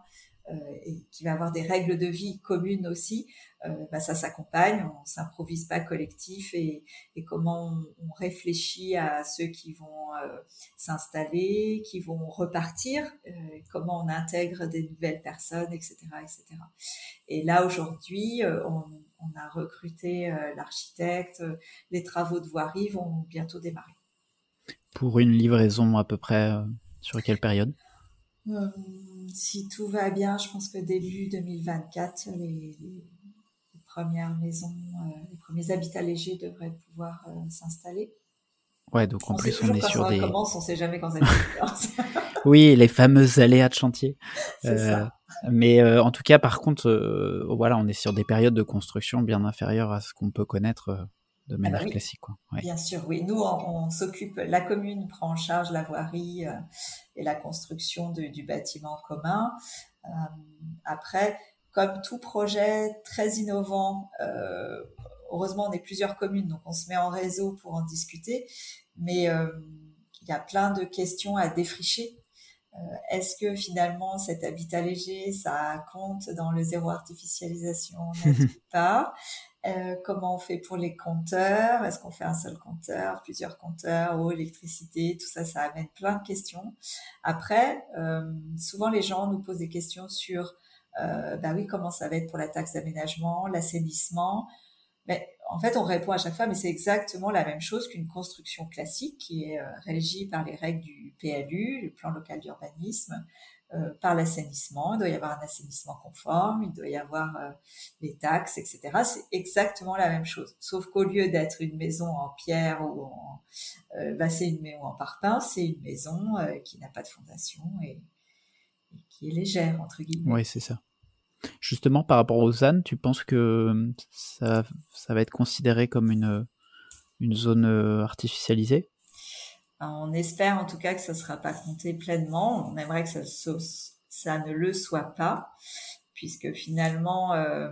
et qui va avoir des règles de vie communes aussi, bah, ça s'accompagne, on s'improvise pas collectif et, et comment on, réfléchit à ceux qui vont s'installer, qui vont repartir, comment on intègre des nouvelles personnes, etc., etc. Et là aujourd'hui, on, on a recruté euh, l'architecte, les travaux de voirie vont bientôt démarrer. Pour une livraison à peu près euh, sur quelle période? Euh, Si tout va bien, je pense que début 2024, les, premières maisons, les premiers habitats légers devraient pouvoir s'installer. Ouais, donc en plus on est sur des. Commence, on sait jamais quand ça oui, les fameuses aléas de chantier. Ça. Mais euh, en tout cas, par contre, euh, voilà, on est sur des périodes de construction bien inférieures à ce qu'on peut connaître euh, ah classique. Quoi. Bien sûr, oui. Nous, on, s'occupe, la commune prend en charge la voirie et la construction du bâtiment commun. après, comme tout projet très innovant, heureusement, on est plusieurs communes, donc on se met en réseau pour en discuter. Mais il y a plein de questions à défricher euh, est-ce que finalement cet habitat léger, ça compte dans le zéro artificialisation? Pas? Euh, Comment on fait pour les compteurs? Est-ce qu'on fait un seul compteur, plusieurs compteurs, eau, électricité? Tout ça, ça amène plein de questions. Après, euh, souvent les gens nous posent des questions sur, euh, bah oui, comment ça va être pour la taxe d'aménagement, l'assainissement? Mais en fait, on répond à chaque fois, mais c'est exactement la même chose qu'une construction classique qui est euh, régie par les règles du PLU, le plan local d'urbanisme, euh, par l'assainissement. Il doit y avoir un assainissement conforme, il doit y avoir euh, les taxes, etc. C'est exactement la même chose. Sauf qu'au lieu d'être une maison en pierre ou en, bah, c'est une maison en parpaing, c'est une maison qui n'a pas de fondation et, qui est légère entre guillemets. Oui, c'est ça. Justement, par rapport aux ânes, tu penses que euh, ça, va être considéré comme une, zone euh, artificialisée? On espère en tout cas que ça ne sera pas compté pleinement. On aimerait que ça, ça ne le soit pas, puisque finalement, euh,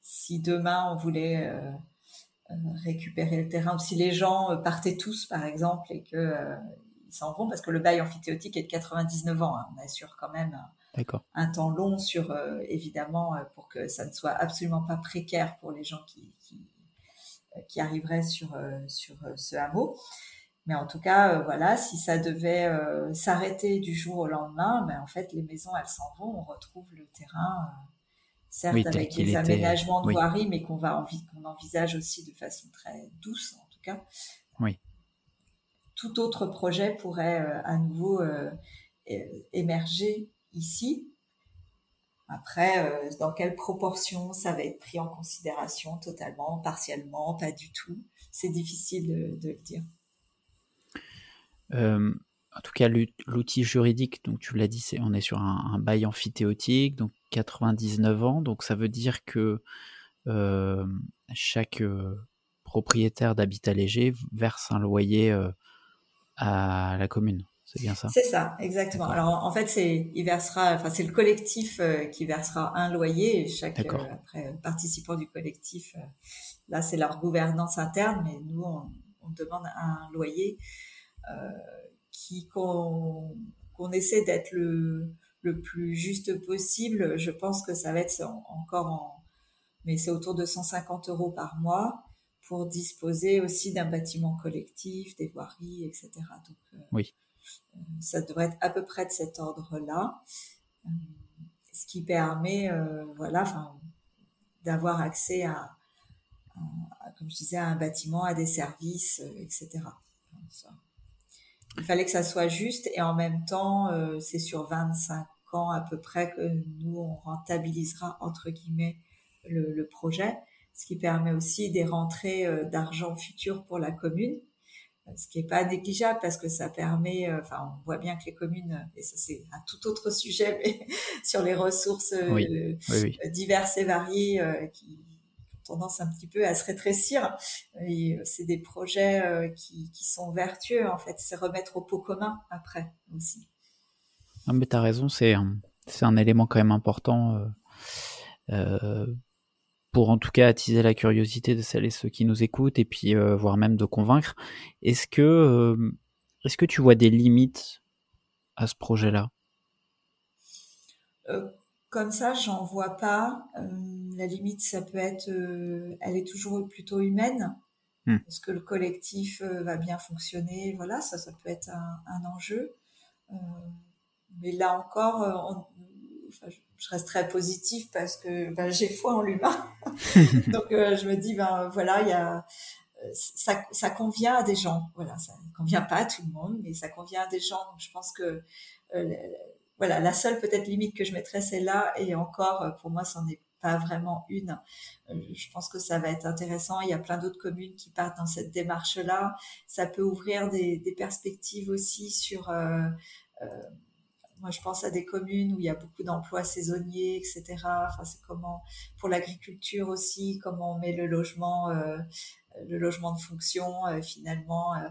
si demain on voulait récupérer le terrain, ou si les gens partaient tous, par exemple, et que ils s'en vont, parce que le bail amphithéotique est de 99 ans, hein, on assure quand même un temps long sur, euh, évidemment, euh, pour que ça ne soit absolument pas précaire pour les gens qui, qui, euh, arriveraient sur, sur ce hameau. Mais en tout cas, voilà, si ça devait s'arrêter du jour au lendemain, ben, en fait, les maisons, elles s'en vont, on retrouve le terrain, certes avec des aménagements de voirie, mais qu'on va qu'on envisage aussi de façon très douce, en tout cas. Oui. Tout autre projet pourrait à nouveau émerger ici. Après, euh, dans quelle proportion ça va être pris en considération totalement, partiellement, pas du tout, c'est difficile de, le dire. Euh, en tout cas l'outil juridique, donc tu l'as dit, c'est on est sur un, bail amphithéotique, donc 99 ans, donc ça veut dire que chaque propriétaire d'habitat léger verse un loyer à la commune. C'est bien ça. C'est ça, exactement. Alors en fait, c'est il versera, enfin c'est le collectif euh, qui versera un loyer. Et chaque euh, après, participant du collectif, euh, là c'est leur gouvernance interne, mais nous on, on demande un loyer qui qu'on qu'on essaie d'être le le plus juste possible. Je pense que ça va être encore en, mais c'est autour de 150 euros par mois pour disposer aussi d'un bâtiment collectif, des voiries, etc. Donc, oui ça devrait être à peu près de cet ordre-là, euh, ce qui permet, euh, voilà, d'avoir accès à, comme je disais, à un bâtiment, à des services, euh, etc. il fallait que ça soit juste et en même temps, c'est sur 25 ans à peu près que nous, on rentabilisera, entre guillemets, le, le projet, ce qui permet aussi des rentrées d'argent futur pour la commune ce qui est pas négligeable parce que ça permet, euh, enfin, on voit bien que les communes, et ça c'est un tout autre sujet, mais sur les ressources euh, diverses et variées euh, qui ont tendance un petit peu à se rétrécir. Et c'est des projets qui, qui, sont vertueux en fait, c'est remettre au pot commun après aussi. Non mais as raison, c'est un, c'est un élément quand même important. Pour en tout cas attiser la curiosité de celles et ceux qui nous écoutent et puis euh, voire même de convaincre. Est-ce que euh, est-ce que tu vois des limites à ce projet-là? Euh, Comme ça, j'en vois pas. la limite, ça peut être, elle est toujours plutôt humaine. Hmm. Est-ce que le collectif va bien fonctionner Voilà, ça, ça peut être un, enjeu. mais là encore, on, je reste très positive parce que ben, j'ai foi en l'humain. Donc euh, je me dis ben voilà, il y a euh, ça, ça convient à des gens. Voilà, ça ne convient pas à tout le monde, mais ça convient à des gens. Donc je pense que euh, voilà, la seule peut-être limite que je mettrais c'est là et encore pour moi c'en est pas vraiment une. je pense que ça va être intéressant. Il y a plein d'autres communes qui partent dans cette démarche-là. Ça peut ouvrir des, des perspectives aussi sur moi, je pense à des communes où il y a beaucoup d'emplois saisonniers, etc. Enfin, c'est comment pour l'agriculture aussi, comment on met le logement, euh, le logement de fonction. Euh, finalement, euh,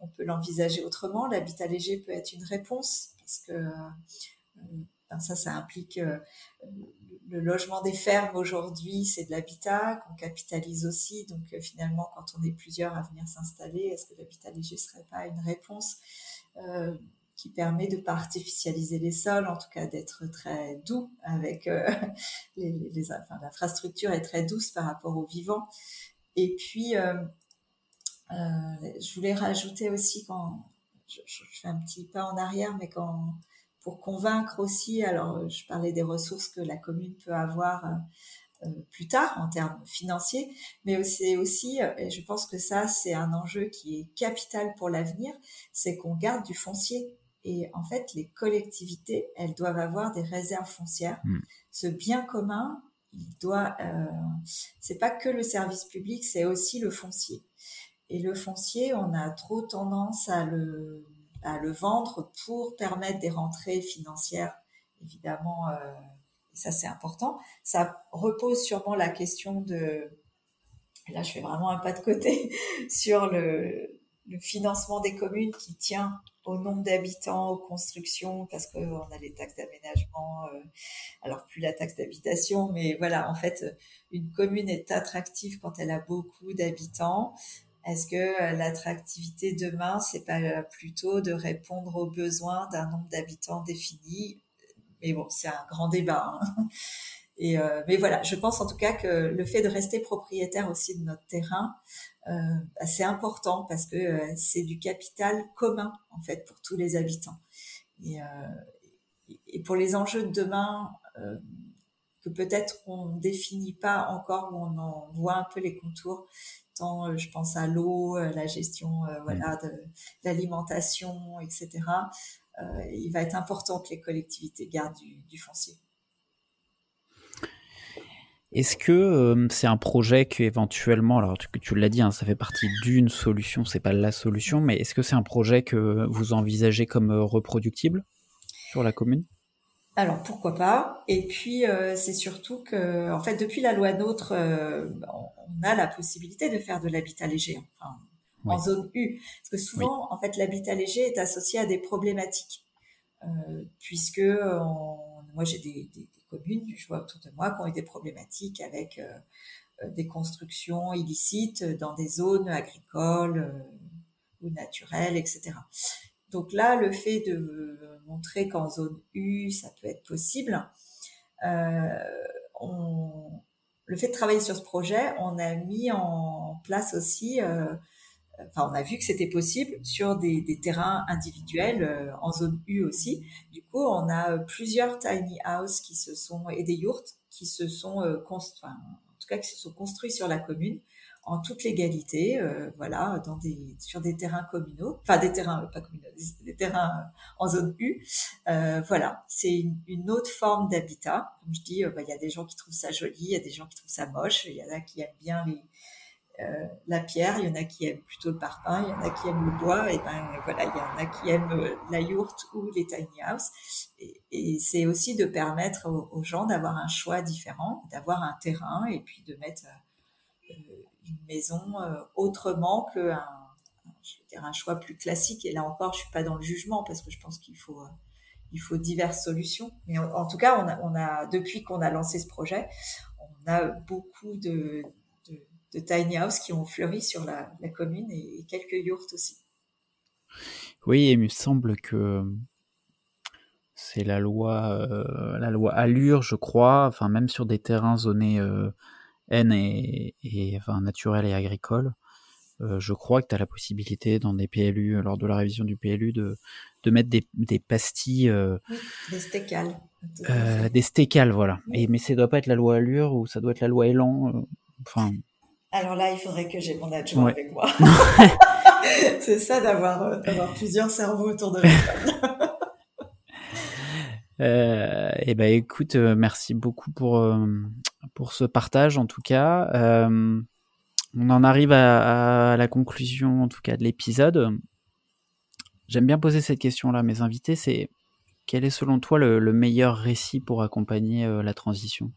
on peut l'envisager autrement. L'habitat léger peut être une réponse parce que ben, ça, ça implique le logement des fermes aujourd'hui, c'est de l'habitat qu'on capitalise aussi. Donc finalement, quand on est plusieurs à venir s'installer, est-ce que l'habitat léger serait pas une réponse? Qui permet de pas artificialiser les sols, en tout cas d'être très doux avec euh, les, les, enfin, l'infrastructure est très douce par rapport au vivant. Et puis, euh, euh, je voulais rajouter aussi quand je, fais un petit pas en arrière, mais quand pour convaincre aussi, alors je parlais des ressources que la commune peut avoir plus tard en termes financiers, mais c'est aussi, et je pense que ça c'est un enjeu qui est capital pour l'avenir, c'est qu'on garde du foncier et en fait, les collectivités, elles doivent avoir des réserves foncières. Hmm. Ce bien commun, il doit, euh, c'est pas que le service public, c'est aussi le foncier. Et le foncier, on a trop tendance à le, à le vendre pour permettre des rentrées financières, évidemment. Euh, ça, c'est important. Ça repose sûrement la question de, là, je fais vraiment un pas de côté sur le, le financement des communes qui tient au nombre d'habitants, aux constructions, parce qu'on a les taxes d'aménagement, euh, alors plus la taxe d'habitation, mais voilà, en fait, une commune est attractive quand elle a beaucoup d'habitants. Est-ce que euh, l'attractivité demain, c'est pas euh, plutôt de répondre aux besoins d'un nombre d'habitants défini? Mais bon, c'est un grand débat. Hein. Et mais voilà, je pense en tout cas que le fait de rester propriétaire aussi de notre terrain, euh, c'est important parce que euh, c'est du capital commun en fait pour tous les habitants. Et, euh, et pour les enjeux de demain que peut-être on ne définit pas encore, où on en voit un peu les contours. Tant je pense à l'eau, la gestion voilà de, l'alimentation, etc. il va être important que les collectivités gardent du, du foncier. Est-ce que c'est un projet que éventuellement, alors tu, tu l'as dit, hein, ça fait partie d'une solution, c'est pas la solution, mais est-ce que c'est un projet que vous envisagez comme reproductible sur la commune? Alors pourquoi pas? Et puis c'est surtout que, en fait, depuis la loi NOTRe, on a la possibilité de faire de l'habitat léger en zone U, parce que souvent, en fait, l'habitat léger est associé à des problématiques, puisque moi j'ai des, communes, je vois autour de moi, qui ont eu des problématiques avec euh, euh, des constructions illicites dans des zones agricoles euh, ou naturelles, etc. Donc là, le fait de montrer qu'en zone U, ça peut être possible, le fait de travailler sur ce projet, on a mis en place aussi enfin, on a vu que c'était possible sur des, des terrains individuels euh, en zone U aussi. Du coup, on a euh, plusieurs tiny houses qui se sont et des yurts qui se sont euh, construits, en tout cas qui se sont construits sur la commune en toute légalité, voilà, dans des sur des terrains communaux, enfin des terrains pas communaux, des, terrains en zone U. voilà, c'est une, une, autre forme d'habitat. Comme je dis, bah, il y a des gens qui trouvent ça joli, il y a des gens qui trouvent ça moche, il y en a qui aiment bien les euh, la pierre, il y en a qui aiment plutôt le parpaing, il y en a qui aiment le bois, et ben voilà, il y en a qui aiment euh, la yourte ou les tiny houses. Et, c'est aussi de permettre aux, gens d'avoir un choix différent, d'avoir un terrain et puis de mettre euh, une maison autrement qu'un un choix plus classique. Et là encore, je suis pas dans le jugement parce que je pense qu'il faut diverses solutions. Mais en, tout cas, on a depuis qu'on a lancé ce projet, on a beaucoup de de tiny house qui ont fleuri sur la, commune et, quelques yurts aussi. Oui, il me semble que c'est la loi, euh, la loi Allure, je crois, enfin même sur des terrains zonés euh, N et, enfin, naturels et agricoles. Euh, je crois que tu as la possibilité dans des PLU, lors de la révision du PLU, de, de mettre des, des pastilles. des stécales. des stécales, voilà. Et, mais ça doit pas être la loi Allure ou ça doit être la loi Elan. enfin, alors là, il faudrait que j'ai mon adjoint avec moi. c'est ça d'avoir euh, d'avoir plusieurs cerveaux autour de moi. euh, eh ben, écoute, euh, merci beaucoup pour euh, pour ce partage en tout cas. on en arrive à, la conclusion en tout cas de l'épisode. J'aime bien poser cette question-là à mes invités. C'est quel est selon toi le meilleur récit pour accompagner la transition?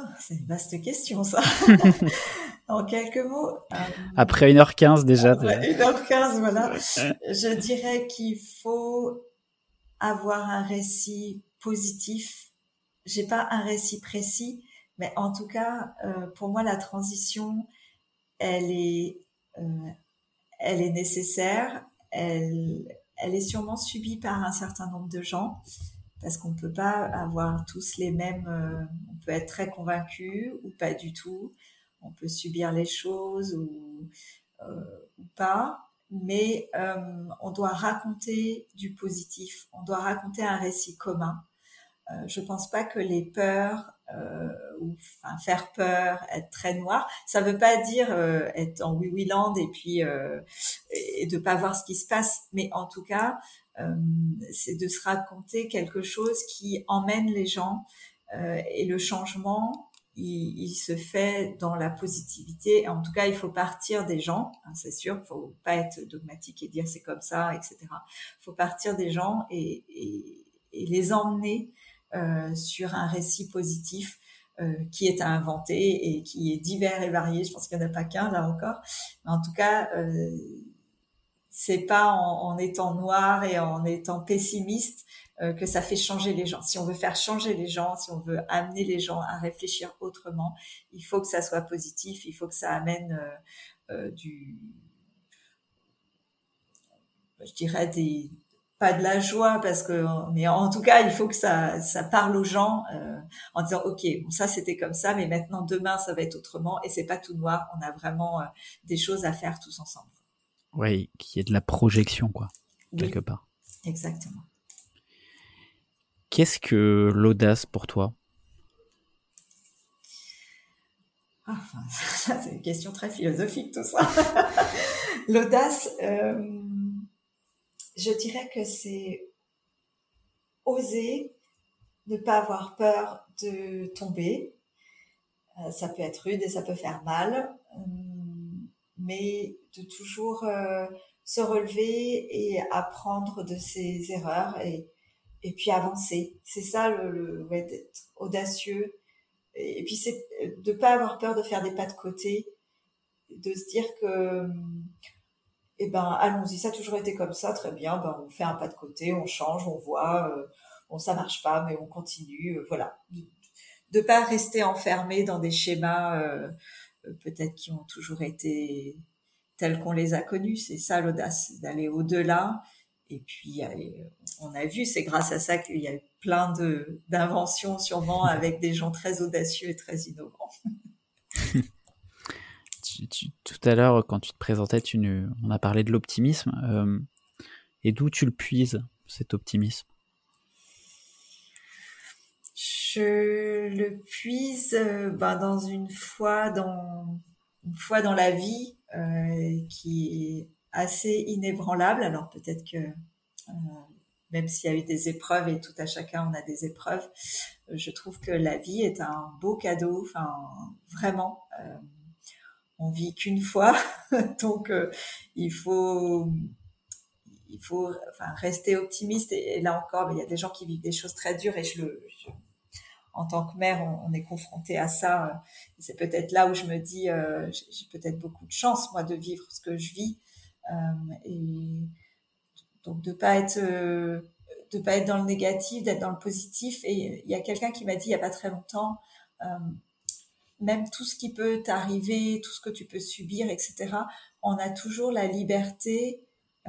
Oh, c'est une vaste question, ça. en quelques mots. Euh, après 1h15 déjà. Après 1h15, voilà. Je dirais qu'il faut avoir un récit positif. J'ai pas un récit précis, mais en tout cas, euh, pour moi, la transition, elle est, euh, elle est nécessaire. Elle, elle est sûrement subie par un certain nombre de gens parce qu'on peut pas avoir tous les mêmes. Être très convaincu ou pas du tout. On peut subir les choses ou, euh, ou pas, mais euh, on doit raconter du positif. On doit raconter un récit commun. Euh, je pense pas que les peurs ou faire peur, être très noir, ça veut pas dire être en oui oui land et puis et de pas voir ce qui se passe, mais en tout cas c'est de se raconter quelque chose qui emmène les gens euh, et le changement, il, il, se fait dans la positivité. En tout cas, il faut partir des gens, hein, c'est sûr. Il faut pas être dogmatique et dire c'est comme ça, etc. Il faut partir des gens et, et, et les emmener euh, sur un récit positif euh, qui est à inventer et qui est divers et varié. Je pense qu'il n'y en a pas qu'un là encore. Mais en tout cas, euh, c'est pas en, étant noir et en étant pessimiste que ça fait changer les gens. Si on veut faire changer les gens, si on veut amener les gens à réfléchir autrement, il faut que ça soit positif, il faut que ça amène euh, euh, du, je dirais des pas de la joie parce que mais en tout cas il faut que ça ça parle aux gens en disant ok bon ça c'était comme ça mais maintenant demain ça va être autrement et c'est pas tout noir on a vraiment des choses à faire tous ensemble oui, qui est de la projection, quoi, quelque part. Exactement. Qu'est-ce que l'audace pour toi? Ah, C'est une question très philosophique, tout ça. l'audace, euh, je dirais que c'est oser ne pas avoir peur de tomber. Euh, ça peut être rude et ça peut faire mal, hum, mais de toujours euh, se relever et apprendre de ses erreurs et, et puis avancer. C'est ça le, le ouais, d'être audacieux. Et, puis c'est de pas avoir peur de faire des pas de côté, de se dire que eh ben allons-y, ça a toujours été comme ça, très bien, ben on fait un pas de côté, on change, on voit, euh, bon ça marche pas, mais on continue, voilà de pas rester enfermé dans des schémas euh, euh, peut-être qui ont toujours été tels qu'on les a connus. C'est ça l'audace, d'aller au-delà. Et puis on a vu, c'est grâce à ça qu'il y a eu plein d'inventions sûrement avec des gens très audacieux et très innovants. tout à l'heure, quand tu te présentais, tu, on a parlé de l'optimisme. Euh, et d'où tu le puises, cet optimisme? Je le puise euh, ben, dans une foi dans une foi dans la vie euh, qui est assez inébranlable. Alors peut-être que euh, même s'il y a eu des épreuves et tout à chacun on a des épreuves, je trouve que la vie est un beau cadeau. Enfin vraiment, on vit qu'une fois, donc il faut il faut enfin, rester optimiste. Et, là encore, il y a des gens qui vivent des choses très dures et je le, en tant que mère, on, est confronté à ça. Euh, c'est peut-être là où je me dis, euh, j'ai peut-être beaucoup de chance moi de vivre ce que je vis euh, et donc de pas être de pas être dans le négatif, d'être dans le positif. Et il y a quelqu'un qui m'a dit il y a pas très longtemps, même tout ce qui peut t'arriver, tout ce que tu peux subir, etc. On a toujours la liberté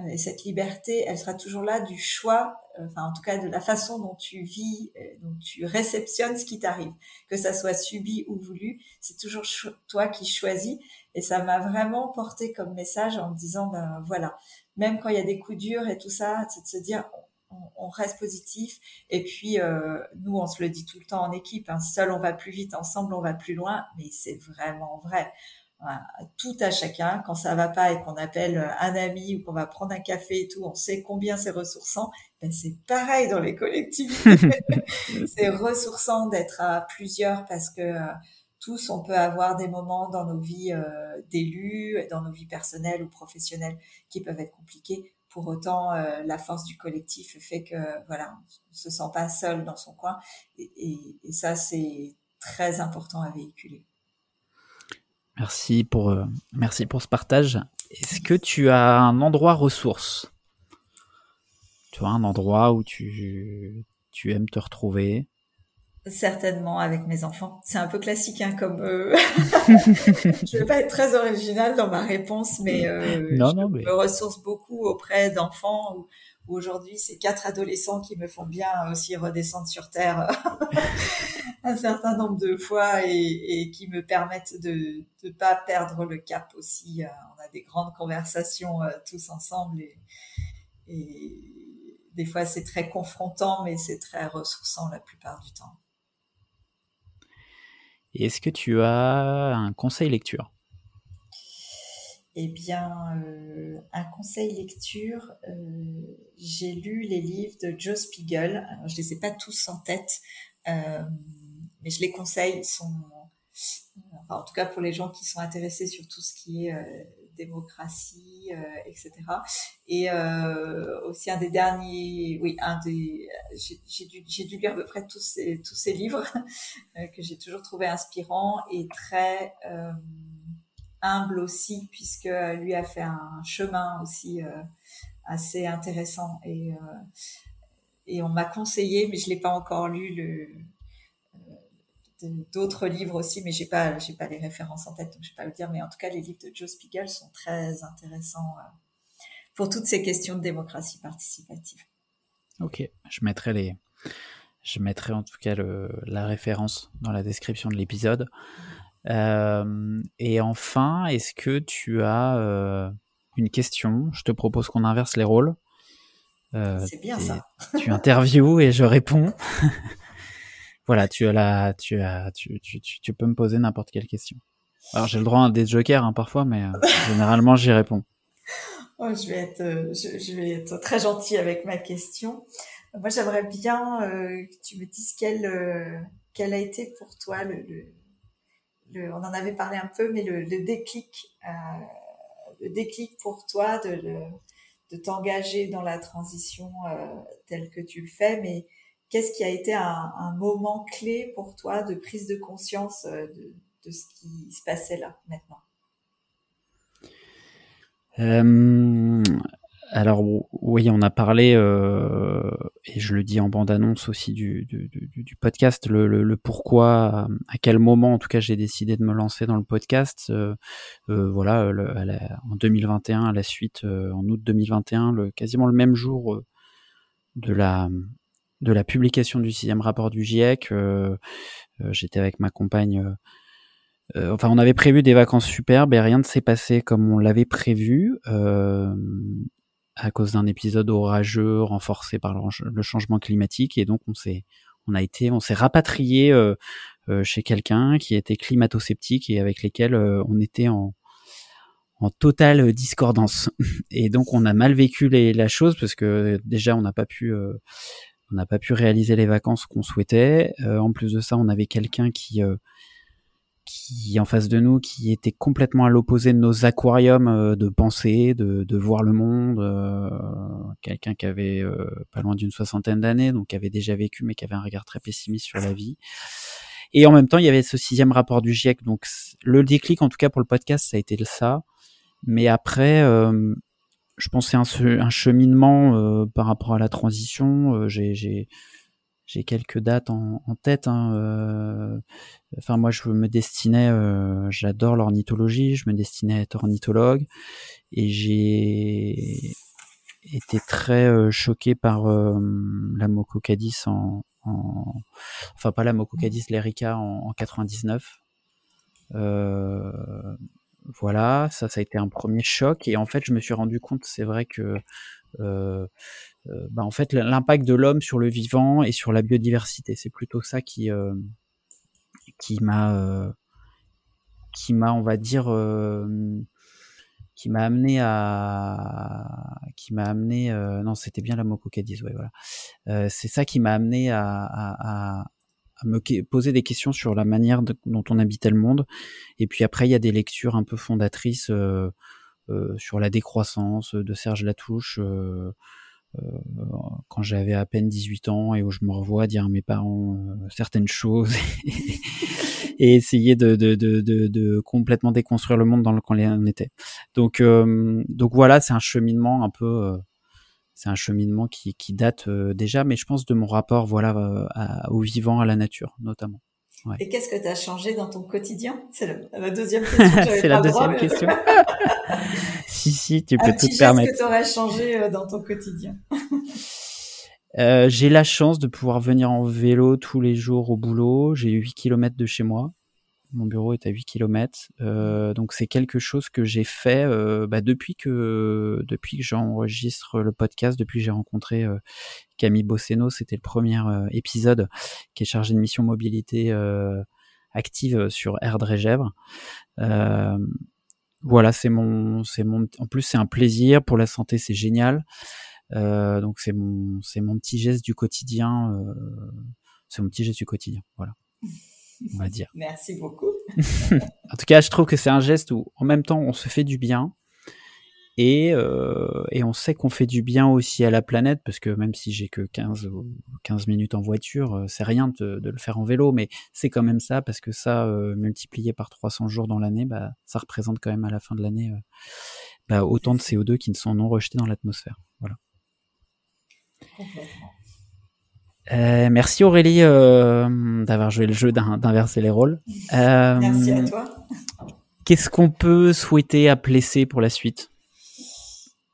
et cette liberté, elle sera toujours là du choix, euh, enfin en tout cas de la façon dont tu vis, euh, dont tu réceptionnes ce qui t'arrive, que ça soit subi ou voulu, c'est toujours toi qui choisis. Et ça m'a vraiment porté comme message en me disant, ben voilà, même quand il y a des coups durs et tout ça, c'est de se dire, on, reste positif. Et puis euh, nous, on se le dit tout le temps en équipe, hein, seul on va plus vite, ensemble on va plus loin, mais c'est vraiment vrai tout à chacun. Quand ça va pas et qu'on appelle un ami ou qu'on va prendre un café et tout, on sait combien c'est ressourçant. Ben c'est pareil dans les collectivités. c'est ressourçant d'être à plusieurs parce que euh, tous, on peut avoir des moments dans nos vies euh, d'élus, dans nos vies personnelles ou professionnelles qui peuvent être compliqués. Pour autant, euh, la force du collectif fait que voilà, on se sent pas seul dans son coin. et ça, c'est très important à véhiculer. Merci pour, euh, merci pour ce partage. Est-ce que tu as un endroit ressource? Tu as un endroit où tu aimes te retrouver? Certainement avec mes enfants. C'est un peu classique hein, comme. Euh... je ne vais pas être très originale dans ma réponse, mais euh, je me ressource beaucoup auprès d'enfants aujourd'hui, c'est quatre adolescents qui me font bien aussi redescendre sur terre un certain nombre de fois et, qui me permettent de ne pas perdre le cap aussi. Euh, on a des grandes conversations euh, tous ensemble et, des fois c'est très confrontant, mais c'est très ressourçant la plupart du temps. Est-ce que tu as un conseil lecture? Eh bien, euh, un conseil lecture, euh, j'ai lu les livres de Joe Spiegel. Je les ai pas tous en tête, euh, mais je les conseille. En tout cas pour les gens qui sont intéressés sur tout ce qui est démocratie, etc. Et aussi un des derniers, oui, un des, j'ai dû, dû, lire à peu près tous ces, tous ces livres que j'ai toujours trouvé inspirants et très humble aussi, puisque lui a fait un chemin aussi euh, assez intéressant. Et, euh, et on m'a conseillé, mais je l'ai pas encore lu, euh, d'autres livres aussi, mais j'ai pas j'ai pas les références en tête, donc je vais pas le dire. Mais en tout cas, les livres de Joe Spiegel sont très intéressants pour toutes ces questions de démocratie participative. Ok, je mettrai les je mettrai en tout cas le, la référence dans la description de l'épisode. Euh, et enfin, est-ce que tu as euh, une question? Je te propose qu'on inverse les rôles. Euh, c'est bien ça. tu interviews et je réponds. voilà, tu as la, tu as, tu, tu, tu, peux me poser n'importe quelle question. Alors j'ai le droit à des jokers hein, parfois, mais généralement j'y réponds. Oh, je vais être, je, je, vais être très gentil avec ma question. Moi, j'aimerais bien que tu me dises quel quel a été pour toi le, le, on en avait parlé un peu, mais le, le déclic, euh, le déclic pour toi de, de t'engager dans la transition euh, telle que tu le fais, mais qu'est-ce qui a été un, moment clé pour toi de prise de conscience euh, de, ce qui se passait là maintenant? Euh, alors oui, on a parlé, euh, et je le dis en bande-annonce aussi du, podcast, le, pourquoi, à quel moment en tout cas j'ai décidé de me lancer dans le podcast. Voilà, en 2021, à la suite, en août 2021, le, quasiment le même jour de la de la publication du sixième rapport du GIEC, j'étais avec ma compagne. enfin, on avait prévu des vacances superbes et rien ne s'est passé comme on l'avait prévu. Euh, à cause d'un épisode orageux renforcé par le changement climatique et donc on s'est on a été on s'est rapatrié euh, euh, chez quelqu'un qui était climato-sceptique et avec lesquels euh, on était en en totale discordance et donc on a mal vécu la chose parce que déjà on n'a pas pu on n'a pas pu réaliser les vacances qu'on souhaitait en plus de ça on avait quelqu'un qui qui en face de nous, qui était complètement à l'opposé de nos aquariums euh, de pensée, de, voir le monde, euh, quelqu'un qui avait euh, pas loin d'une soixantaine d'années, donc qui avait déjà vécu, mais qui avait un regard très pessimiste sur la vie. Et en même temps, il y avait ce sixième rapport du GIEC, donc le déclic, en tout cas pour le podcast, ça a été ça. Mais après, je pensais un, un cheminement par rapport à la transition. j'ai j'ai quelques dates en, tête. Hein, euh, enfin, moi, je me destinais, euh, j'adore l'ornithologie, je me destinais à être ornithologue, et j'ai été très euh, choqué par la Mococadis en, en, enfin pas la Mococadis, l'Erica en, en 99. Voilà, ça, ça a été un premier choc, et en fait, je me suis rendu compte, c'est vrai que euh, euh, bah, en fait l'impact de l'homme sur le vivant et sur la biodiversité. C'est plutôt ça qui euh, qui m'a euh, qui m'a on va dire qui m'a amené à qui m'a amené non c'était bien la Moko Cadiz ouais voilà c'est ça qui m'a amené à, me poser des questions sur la manière dont on habitait le monde et puis après il y a des lectures un peu fondatrices euh, sur la décroissance de Serge Latouche euh, quand j'avais à peine 18 ans et où je me revois dire à mes parents euh, certaines choses et essayer de, de, de, complètement déconstruire le monde dans lequel on était. Donc, euh, donc voilà, c'est un cheminement un peu, c'est un cheminement qui, qui date déjà, mais je pense de mon rapport voilà au vivant, à la nature notamment. Et qu'est-ce que tu as changé dans ton quotidien? C'est la, deuxième question. C'est la deuxième question. si, si, tu peux tout te permettre. Qu'est-ce que tu aurais changé euh, dans ton quotidien? Euh, J'ai la chance de pouvoir venir en vélo tous les jours au boulot. J'ai 8 km de chez moi. Mon bureau est à 8 km. Euh, donc c'est quelque chose que j'ai fait euh, bah, depuis que depuis que j'enregistre le podcast, depuis que j'ai rencontré euh, Camille Bosseno. C'était le premier euh, épisode qui est chargé de mission mobilité active sur Air Drégèvre. voilà, c'est mon c'est mon en plus c'est un plaisir pour la santé, c'est génial. donc c'est mon c'est mon petit geste du quotidien. c'est mon petit geste du quotidien. Voilà on va dire. Merci beaucoup. en tout cas, je trouve que c'est un geste où, en même temps, on se fait du bien et, euh, et on sait qu'on fait du bien aussi à la planète parce que même si j'ai que 15 15 minutes en voiture, euh, c'est rien de, de, le faire en vélo, mais c'est quand même ça parce que ça euh, multiplié par 300 jours dans l'année, bah, ça représente quand même à la fin de l'année euh, bah, autant de CO2 qui ne sont non rejetés dans l'atmosphère. Voilà. Complètement. Euh, merci Aurélie euh, d'avoir joué le jeu d'inverser les rôles. Euh, merci à toi. Qu'est-ce qu'on peut souhaiter à Plessé pour la suite?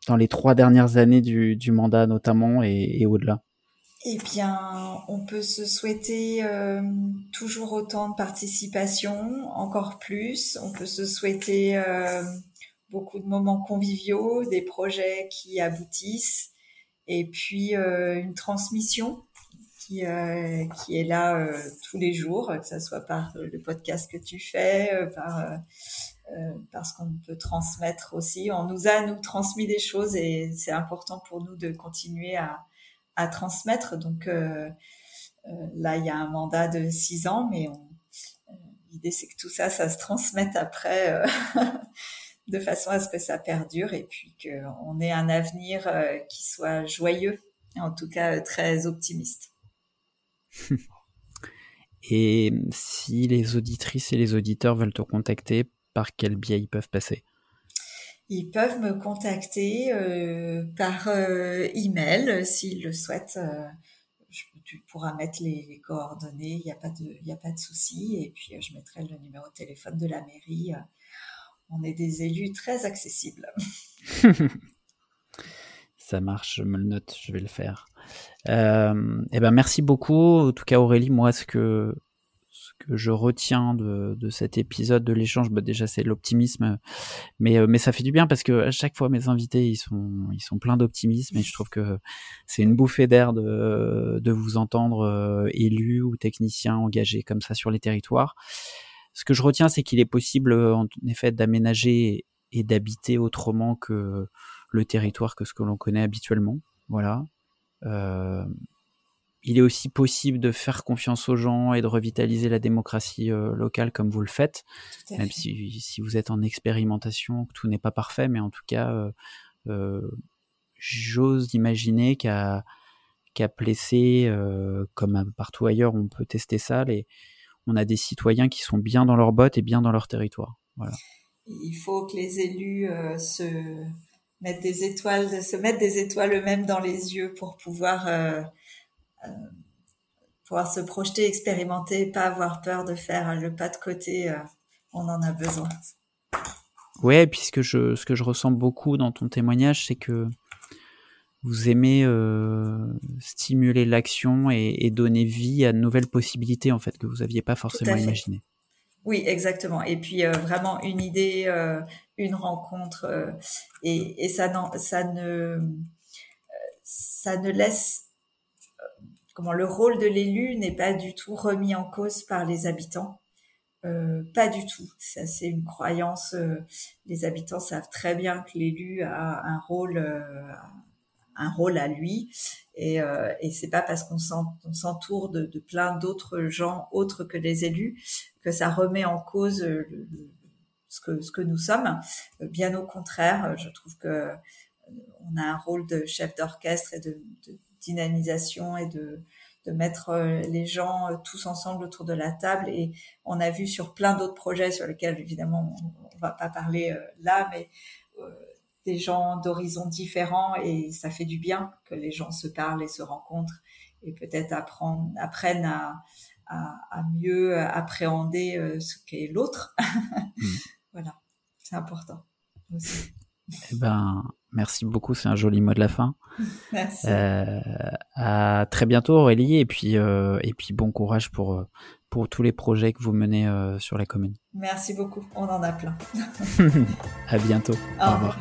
Dans les trois dernières années du, du mandat notamment et, et au-delà Eh bien, on peut se souhaiter toujours autant de participation, encore plus. On peut se souhaiter beaucoup de moments conviviaux, des projets qui aboutissent et puis une transmission qui, euh, qui est là euh, tous les jours, que ce soit par le podcast que tu fais, euh, par parce qu'on peut transmettre aussi. On nous a nous transmis des choses et c'est important pour nous de continuer à, à transmettre. Donc là, il y a un mandat de six ans, mais l'idée c'est que tout ça, ça se transmette après de façon à ce que ça perdure et puis qu'on ait un avenir qui soit joyeux, en tout cas très optimiste. Et si les auditrices et les auditeurs veulent te contacter, par quel biais ils peuvent passer? Ils peuvent me contacter euh, par euh, email s'ils le souhaitent. Euh, tu pourras mettre les, coordonnées, il n'y a pas de, il a pas de souci. Et puis je mettrai le numéro de téléphone de la mairie. On est des élus très accessibles. Ça marche, je me le note, je vais le faire. Euh, eh ben merci beaucoup. En tout cas Aurélie, moi ce que je retiens de, cet épisode de l'échange, bah déjà c'est l'optimisme, mais euh, mais ça fait du bien parce que à chaque fois mes invités ils sont ils sont pleins d'optimisme et je trouve que c'est une bouffée d'air de de vous entendre euh, élus ou techniciens engagés comme ça sur les territoires. Ce que je retiens, c'est qu'il est possible en effet d'aménager et d'habiter autrement que le territoire que ce que l'on connaît habituellement. Voilà. Euh, il est aussi possible de faire confiance aux gens et de revitaliser la démocratie euh, locale comme vous le faites, même si, si, vous êtes en expérimentation, que tout n'est pas parfait, mais en tout cas, euh, j'ose imaginer qu'à qu'à Plessé, comme partout ailleurs, on peut tester ça. Les, on a des citoyens qui sont bien dans leur bottes et bien dans leur territoire. Voilà. Il faut que les élus se mettre des étoiles, se mettre des étoiles eux-mêmes dans les yeux pour pouvoir euh, euh, pouvoir se projeter, expérimenter, pas avoir peur de faire le pas de côté. Euh, on en a besoin. Ouais, puisque je, ce que je ressens beaucoup dans ton témoignage, c'est que vous aimez stimuler l'action et, donner vie à de nouvelles possibilités en fait que vous aviez pas forcément imaginées. Oui, exactement. Et puis vraiment une idée, une rencontre euh, et, et, ça, ça ne ça ne laisse euh, comment le rôle de l'élu n'est pas du tout remis en cause par les habitants. Euh, pas du tout. Ça, c'est une croyance. Euh, les habitants savent très bien que l'élu a un rôle, un rôle à lui, et, et c'est pas parce qu'on s'entoure de, plein d'autres gens autres que les élus que ça remet en cause le, ce que, nous sommes. Euh, bien au contraire, euh, je trouve que euh, on a un rôle de chef d'orchestre et de, dynamisation et de, mettre les gens tous ensemble autour de la table. Et on a vu sur plein d'autres projets sur lesquels, évidemment, on, va pas parler là, mais des gens d'horizons différents et ça fait du bien que les gens se parlent et se rencontrent et peut-être apprennent à, à, mieux appréhender ce qu'est l'autre. Mmh. Voilà, c'est important aussi. Eh ben, merci beaucoup, c'est un joli mot de la fin. Merci. Euh, à très bientôt Aurélie et puis euh, et puis bon courage pour euh, pour tous les projets que vous menez sur la commune. Merci beaucoup, on en a plein. à bientôt. Au, revoir.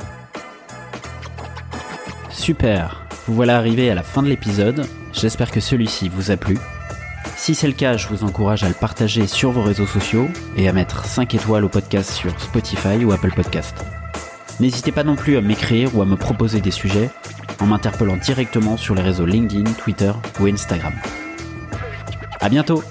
Super, vous voilà arrivé à la fin de l'épisode. J'espère que celui-ci vous a plu. Si c'est le cas, je vous encourage à le partager sur vos réseaux sociaux et à mettre 5 étoiles au podcast sur Spotify ou Apple Podcast. N'hésitez pas non plus à m'écrire ou à me proposer des sujets en m'interpellant directement sur les réseaux LinkedIn, Twitter ou Instagram. À bientôt!